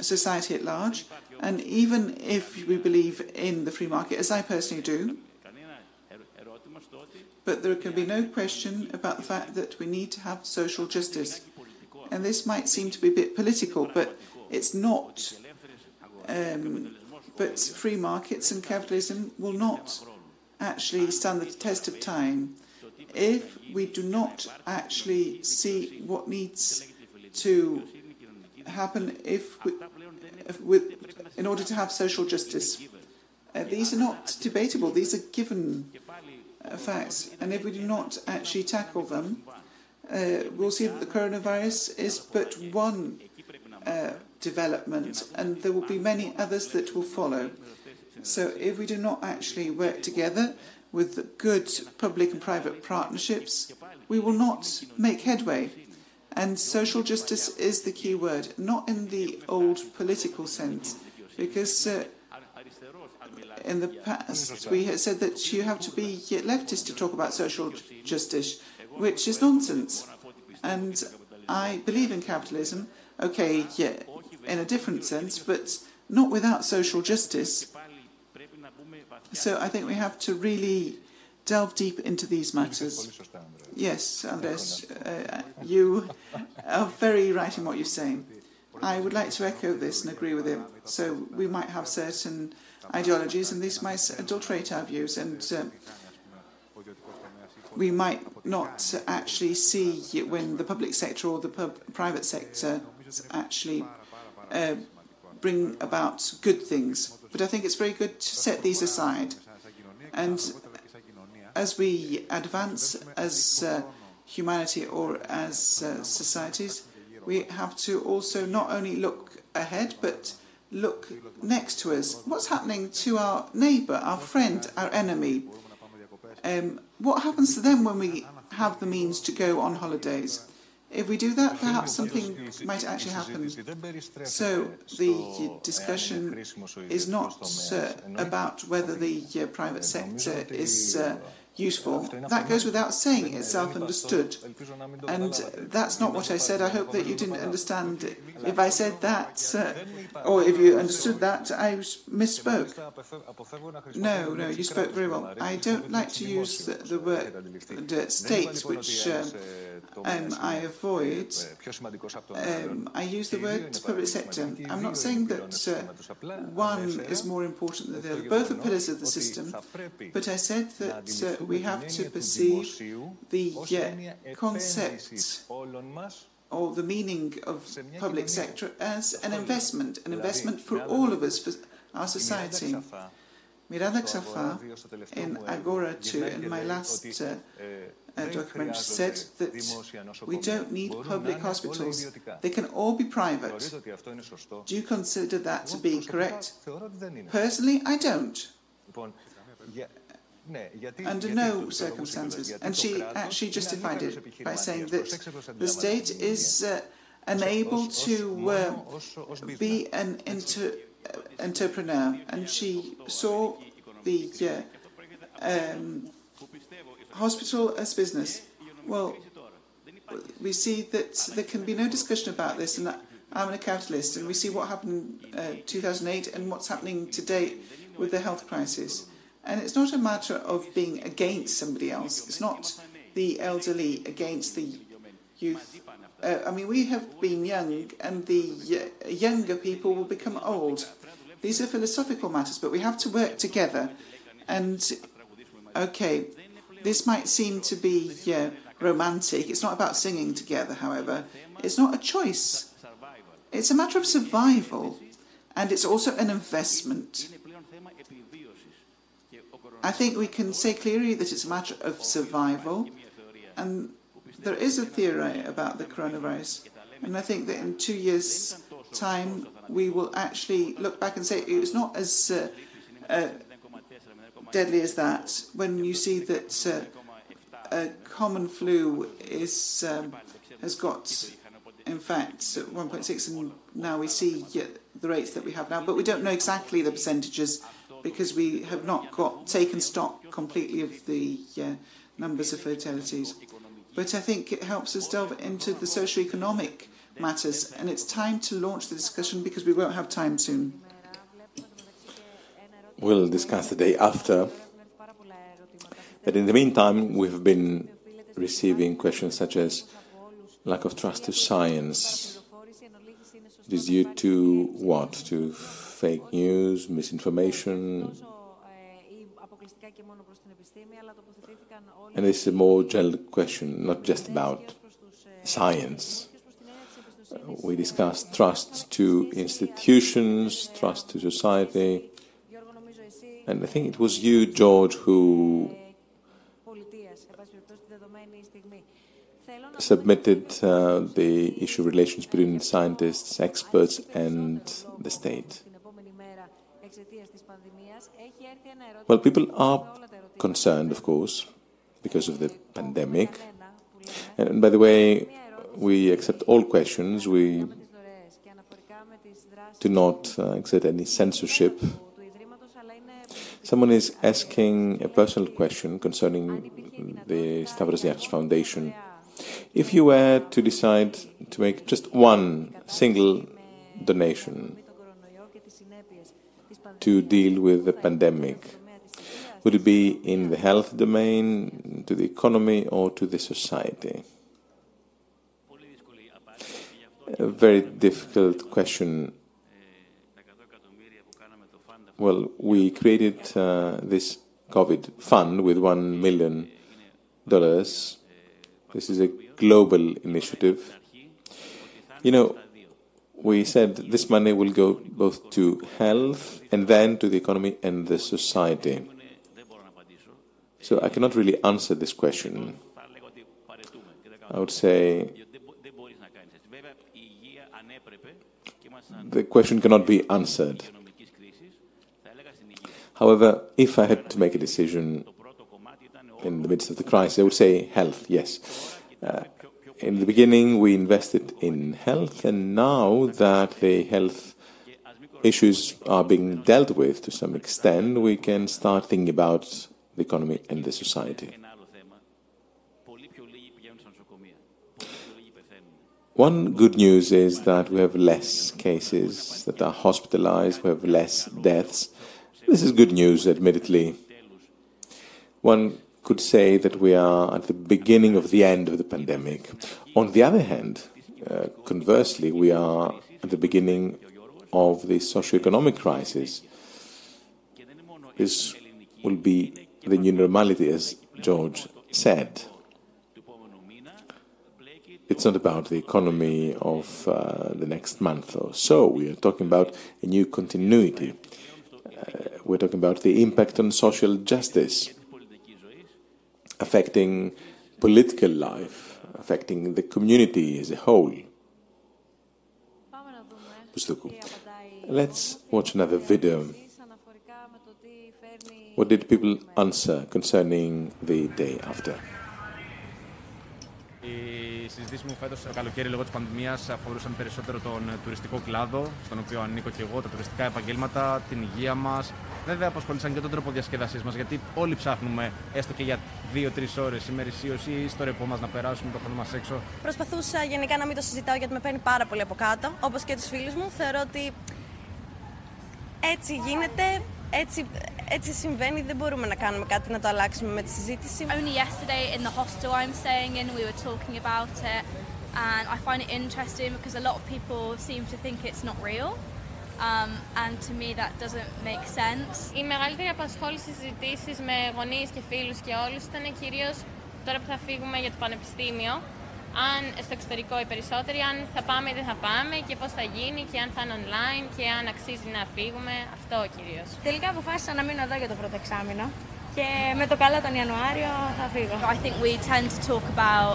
society at large And even if we believe in the free market, as I personally do, but there can be no question about the fact that we need to have social justice. And this might seem to be a bit political, but it's not. Um, but free markets and capitalism will not actually stand the test of time if we do not actually see what needs to happen if, we, if with, in order to have social justice. Uh, these are not debatable, these are given uh, facts. And if we do not actually tackle them, uh, we'll see that the coronavirus is but one uh, development, and there will be many others that will follow. So if we do not actually work together with good public and private partnerships, we will not make headway. And social justice is the key word, not in the old political sense, because uh, in the past we had said that you have to be leftist to talk about social justice, which is nonsense. And I believe in capitalism, okay, yeah, in a different sense, but not without social justice. So I think we have to really delve deep into these matters. Yes, Andres, uh, you are very right in what you're saying. I would like to echo this and agree with it. So we might have certain ideologies, and this might adulterate our views, and uh, we might not actually see when the public sector or the private sector actually uh, bring about good things. But I think it's very good to set these aside. And as we advance as uh, humanity or as uh, societies, we have to also not only look ahead, but look next to us. What's happening to our neighbour, our friend, our enemy? Um, what happens to them when we have the means to go on holidays? If we do that, perhaps something might actually happen. So the discussion is not uh, about whether the uh, private sector is uh, useful. That goes without saying, it's self-understood. And that's not what I said. I hope that you didn't understand it. If I said that, uh, or if you understood that, I misspoke. No, no, you spoke very well. I don't like to use the, the word the states, which uh, um, I avoid. Um, I use the word public sector. I'm not saying that uh, one is more important than the other. Both are pillars of the system. But I said that uh, we have to perceive the uh, concept or the meaning of public sector as an investment, an investment for all of us, for our society. Miranda Xafa in Agora 2, in my last uh, uh, document, said that we don't need public hospitals. They can all be private. Do you consider that to be correct? Personally, I don't under no circumstances. And she actually justified it by saying that the state is uh, unable to uh, be an inter uh, entrepreneur. And she saw the uh, um, hospital as business. Well, we see that there can be no discussion about this, and I'm a capitalist, and we see what happened in uh, 2008 and what's happening today with the health crisis. And it's not a matter of being against somebody else. It's not the elderly against the youth. Uh, I mean, we have been young, and the younger people will become old. These are philosophical matters, but we have to work together. And, okay, this might seem to be romantic. It's not about singing together, however. It's not a choice. It's a matter of survival, and it's also an investment. I think we can say clearly that it's a matter of survival, and there is a theory about the coronavirus, and I think that in two years' time we will actually look back and say it was not as uh, uh, deadly as that. When you see that uh, a common flu is um, has got, in fact, 1.6, and now we see the rates that we have now, but we don't know exactly the percentages because we have not got taken stock completely of the uh, numbers of fatalities. But I think it helps us delve into the socio-economic matters, and it's time to launch the discussion because we won't have time soon. we'll discuss the day after. But in the meantime, we've been receiving questions such as lack of trust to science. It is due to what? To fake news, misinformation? And this is a more general question, not just about science. We discussed trust to institutions, trust to society. And I think it was you, George, who submitted uh, the issue of relations between scientists, experts, and the state. Well, people are concerned, of course, because of the pandemic. And by the way, we accept all questions. We do not uh, exert any censorship. Someone is asking a personal question concerning the Stavros Niarchos Foundation. If you were to decide to make just one single donation to deal with the pandemic, would it be in the health domain, to the economy, or to the society? A very difficult question. Well, we created uh, this COVID fund with one million dollars. This is a global initiative. You know, we said this money will go both to health and then to the economy and the society. So I cannot really answer this question. I would say the question cannot be answered. However, if I had to make a decision in the midst of the crisis, I would say health, yes. Uh, in the beginning, we invested in health, and now that the health issues are being dealt with to some extent, we can start thinking about the economy and the society. One good news is that we have less cases that are hospitalized, we have less deaths. This is good news, admittedly. One could say that we are at the beginning of the end of the pandemic. On the other hand, uh, conversely, we are at the beginning of the socio-economic crisis. This will be the new normality, as George said. It's not about the economy of uh, the next month or so. We are talking about a new continuity. Uh, we're talking about the impact on social justice, affecting political life, affecting the community as a whole. Let's watch another video. What did people answer concerning the day after? Οι συζητήσει μου φέτος το καλοκαίρι λόγω της πανδημίας αφορούσαν περισσότερο τον τουριστικό κλάδο, στον οποίο ανήκω και εγώ, τα τουριστικά επαγγέλματα, την υγεία μας. Βέβαια, απασχολήσαν και τον τρόπο διασκέδασής μας, γιατί όλοι ψάχνουμε έστω και για δύο-τρεις ώρες ημερησίωση ή στο ρεπό μας να περάσουμε το χρόνο μας έξω. Προσπαθούσα γενικά να μην το συζητάω γιατί με παίρνει πάρα πολύ από κάτω, όπως και τους φίλους μου. Θεωρώ ότι έτσι γίνεται, έτσι, έτσι συμβαίνει, δεν μπορούμε να κάνουμε κάτι να το αλλάξουμε με τη συζήτηση. Only yesterday in the hostel I'm staying in, we were talking about it, and I find it interesting because a lot of people seem to think it's not real. Um, and to me that doesn't make sense. Η μεγαλύτερη απασχόληση συζητήσεις με γονείς και φίλους και όλους ήταν κυρίως τώρα που θα φύγουμε για το πανεπιστήμιο αν στο εξωτερικό οι περισσότεροι, αν θα πάμε ή δεν θα πάμε και πώς θα γίνει και αν θα είναι online και αν αξίζει να φύγουμε, αυτό κυρίως. Τελικά αποφάσισα να μείνω εδώ για το πρώτο εξάμεινο και με το καλό τον Ιανουάριο θα φύγω. I think we tend to talk about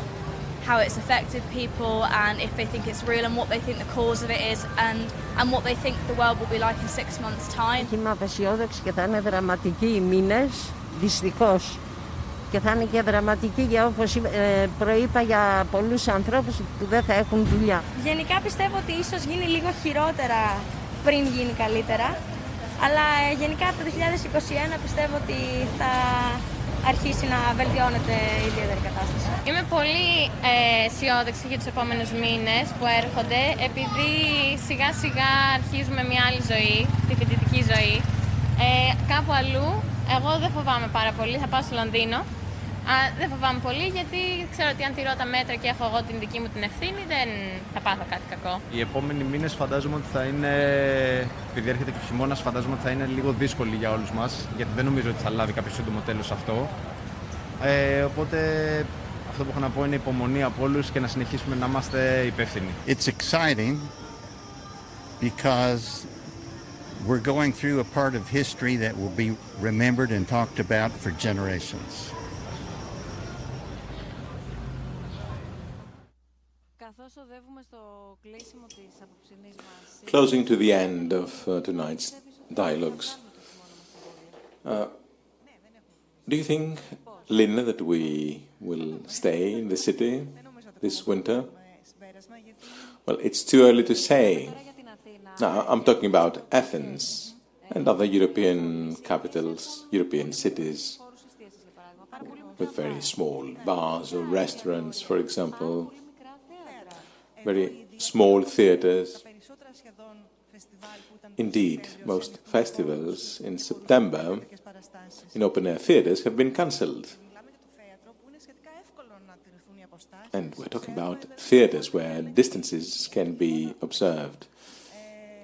how it's affected people and if they think it's real and what they think the cause of it is and, and what they think the world will be like in six months' time. Είμαι απεσιόδοξη και θα είναι δραματικοί οι μήνες, δυστυχώς και θα είναι και δραματική για όπως ε, προείπα για πολλούς ανθρώπους που δεν θα έχουν δουλειά. Γενικά πιστεύω ότι ίσως γίνει λίγο χειρότερα πριν γίνει καλύτερα, αλλά ε, γενικά από το 2021 πιστεύω ότι θα αρχίσει να βελτιώνεται η ιδιαίτερη κατάσταση. Είμαι πολύ ε, αισιόδοξη για τους επόμενους μήνες που έρχονται, επειδή σιγά σιγά αρχίζουμε μια άλλη ζωή, τη φοιτητική ζωή, Ε, κάπου αλλού, εγώ δεν φοβάμαι πάρα πολύ, θα πάω στο Λονδίνο. Α, δεν φοβάμαι πολύ γιατί ξέρω ότι αν τηρώ τα μέτρα και έχω εγώ την δική μου την ευθύνη, δεν θα πάθω κάτι κακό. Οι επόμενοι μήνες φαντάζομαι ότι θα είναι. Επειδή έρχεται και ο χειμώνας, φαντάζομαι ότι θα είναι λίγο δύσκολοι για όλους μας. Γιατί δεν νομίζω ότι θα λάβει κάποιος σύντομο τέλος αυτό. Ε, οπότε αυτό που έχω να πω είναι υπομονή από όλους και να συνεχίσουμε να είμαστε υπεύθυνοι. It's exciting because we're going through a part of history that will be remembered and talked about for generations. Closing to the end of uh, tonight's dialogues, uh, do you think, Lina, that we will stay in the city this winter? Well, it's too early to say. Now, I'm talking about Athens and other European capitals, European cities, with very small bars or restaurants, for example, very small theatres. Indeed, most festivals in September in open air theatres have been cancelled. And we're talking about theatres where distances can be observed.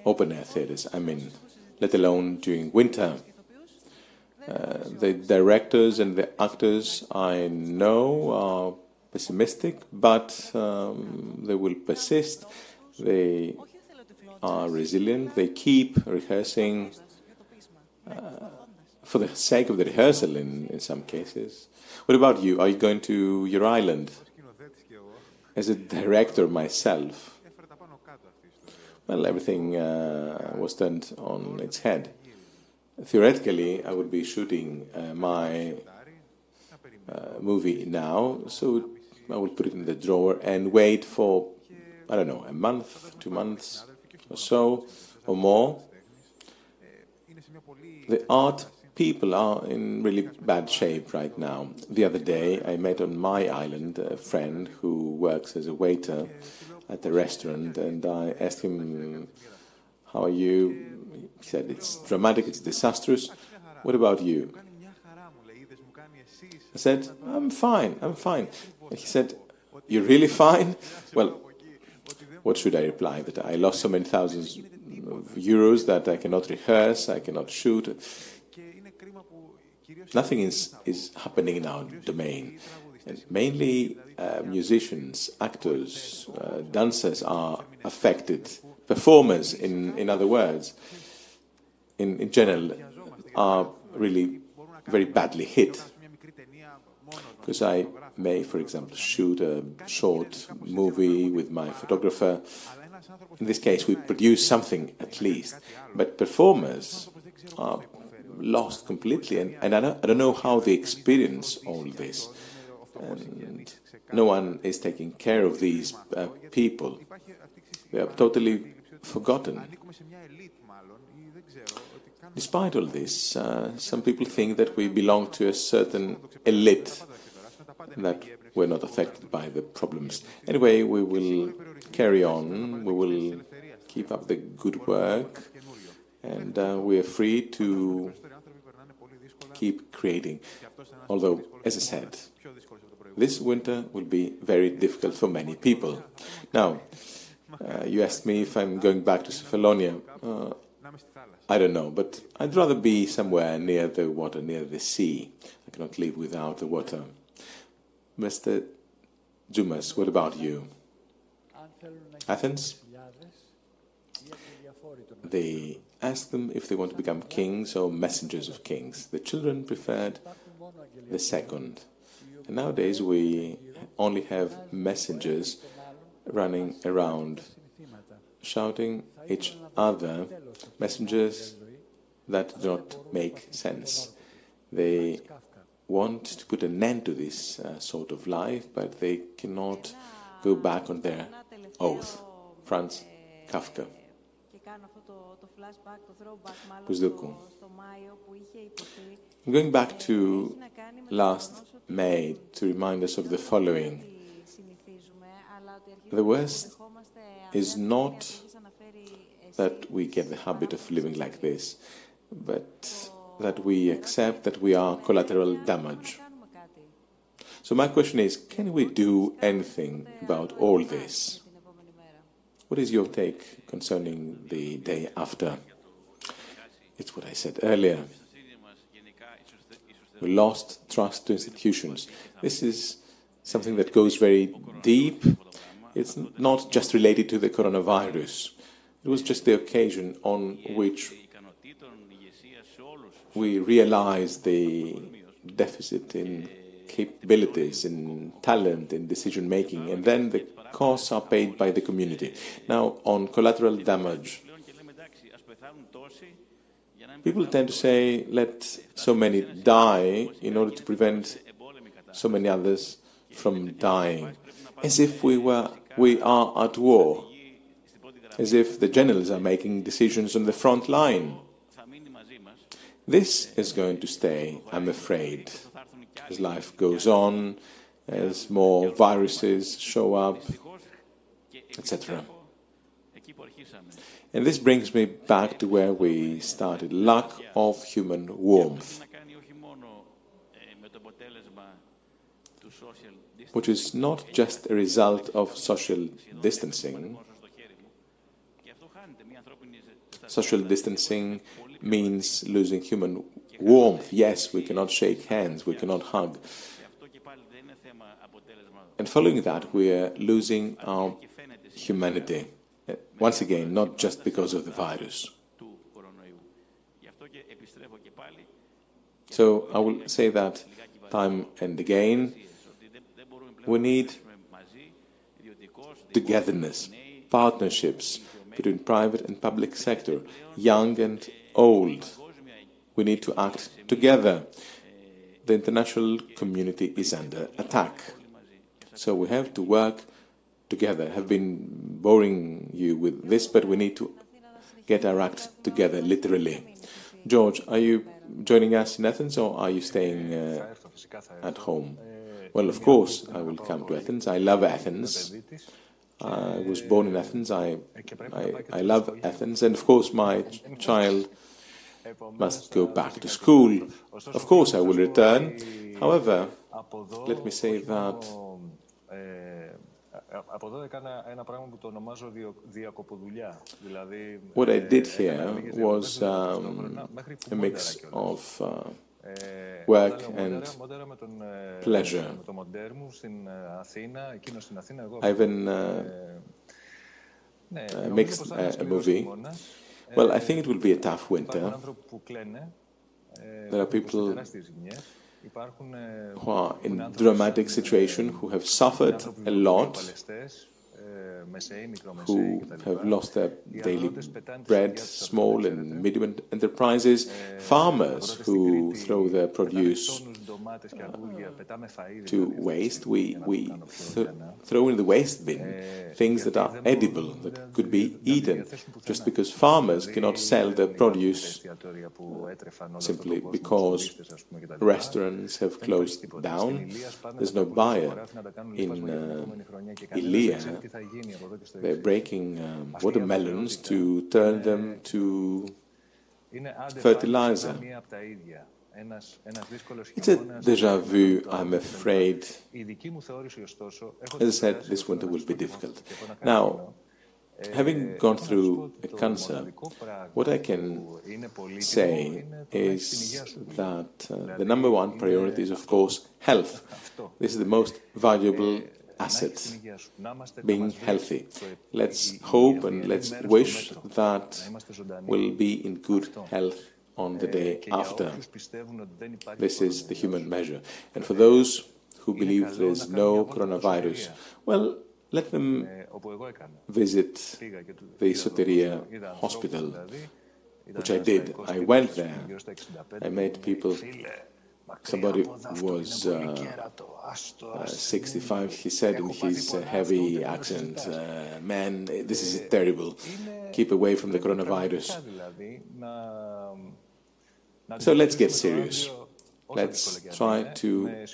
Open air theatres, I mean, let alone during winter. Uh, the directors and the actors I know are pessimistic, but um, they will persist. They are resilient. They keep rehearsing uh, for the sake of the rehearsal in, in some cases. What about you? Are you going to your island? As a director myself, well, everything uh, was turned on its head. Theoretically, I would be shooting uh, my uh, movie now, so I will put it in the drawer and wait for, I don't know, a month, two months or so, or more. The art people are in really bad shape right now. The other day, I met on my island a friend who works as a waiter at a restaurant, and I asked him, How are you? He said, It's dramatic, it's disastrous. What about you? I said, I'm fine, I'm fine. He said, You're really fine? Well, what should I reply? That I lost so many thousands of euros that I cannot rehearse, I cannot shoot. Nothing is, is happening in our domain. And mainly uh, musicians, actors, uh, dancers are affected. Performers, in, in other words, in, in general, are really very badly hit. Because I may, for example, shoot a short movie with my photographer. In this case, we produce something at least. But performers are lost completely, and, and I, don't, I don't know how they experience all this. And no one is taking care of these uh, people. They are totally forgotten. Despite all this, uh, some people think that we belong to a certain elite that we're not affected by the problems. Anyway, we will carry on, we will keep up the good work, and uh, we are free to keep creating. Although, as I said, this winter will be very difficult for many people. Now, uh, you asked me if I'm going back to Cephalonia. Uh, I don't know, but I'd rather be somewhere near the water, near the sea. I cannot live without the water. Mr. Tzoumas, what about you? Athens? They asked them if they want to become kings or messengers of kings. The children preferred the second. And nowadays we only have messengers running around shouting each other messengers that do not make sense. They want to put an end to this uh, sort of life, but they cannot go back on their oath. Franz Kafka. I'm going back to last May to remind us of the following. The worst is not that we get the habit of living like this. but that we accept that we are collateral damage. So my question is, can we do anything about all this? What is your take concerning the day after? It's what I said earlier. We lost trust to institutions. This is something that goes very deep. It's not just related to the coronavirus. It was just the occasion on which we realize the deficit in capabilities, in talent, in decision making, and then the costs are paid by the community. Now, on collateral damage, people tend to say, let so many die in order to prevent so many others from dying, as if we were we are at war, as if the generals are making decisions on the front line. This is going to stay, I'm afraid, as life goes on, as more viruses show up, etc. And this brings me back to where we started lack of human warmth, which is not just a result of social distancing. Social distancing means losing human warmth. Yes, we cannot shake hands, we cannot hug. And following that, we are losing our humanity. Uh, once again, not just because of the virus. So I will say that time and again, we need togetherness, partnerships between private and public sector, young and old. We need to act together. The international community is under attack. So we have to work together. I have been boring you with this, but we need to get our act together, literally. George, are you joining us in Athens or are you staying uh, at home? Well, of course, I will come to Athens. I love Athens. I was born in Athens. I, I, I love Athens. And of course, my child must go back to school. Of course, I will return. However, let me say that what I did here was um, a mix of uh, work and pleasure. I even uh, uh, mixed a movie. Well, I think it will be a tough winter. There are people who are in dramatic situation, who have suffered a lot, who have lost their daily bread, small and medium enterprises, farmers who throw their produce to waste. We, we th throw in the waste bin things that are edible, that could be eaten, just because farmers cannot sell their produce simply because restaurants have closed down. There's no buyer. In uh, Ilia, they're breaking um, watermelons to turn them to fertilizer. It's a deja vu, I'm afraid. As I said, this winter will be difficult. Now, having gone through a cancer, what I can say is that uh, the number one priority is, of course, health. This is the most valuable asset, being healthy. Let's hope and let's wish that we'll be in good health on the day after. This is the human measure. And for those who believe there's no coronavirus, well, let them visit the Soteria hospital, which I did. I went there. I met people. Somebody was uh, uh, 65. He said in his uh, heavy accent, uh, Man, this is terrible. Keep away from the coronavirus. So let's get serious. Let's try to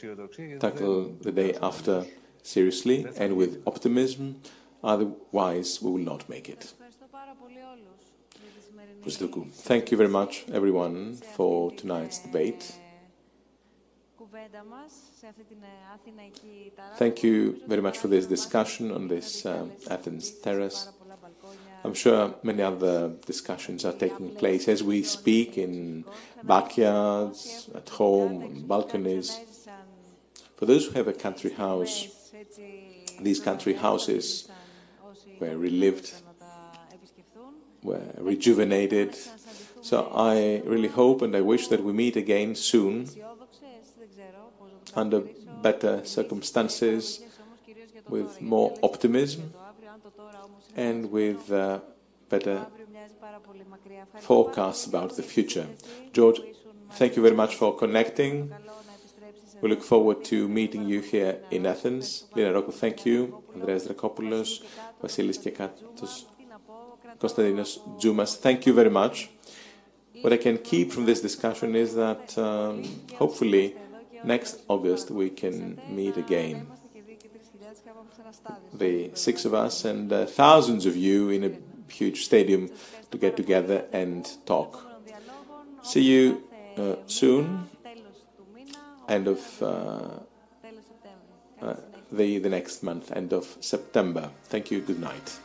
tackle the day after seriously and with optimism, otherwise, we will not make it. Thank you very much, everyone, for tonight's debate. Thank you very much for this discussion on this uh, Athens Terrace. I'm sure many other discussions are taking place as we speak in backyards, at home, on balconies. For those who have a country house, these country houses were relived, were rejuvenated. So I really hope and I wish that we meet again soon under better circumstances, with more optimism and with uh, better forecasts about the future. George, thank you very much for connecting. We look forward to meeting you here in Athens. Lina Rokou, thank you. Andreas Dracopoulos, Vasilis Kekatos, Konstantinos Tzoumas, thank you very much. What I can keep from this discussion is that um, hopefully next August we can meet again the six of us and uh, thousands of you in a huge stadium to get together and talk. See you uh, soon, end of uh, uh the, the next month, end of September. Thank you, good night.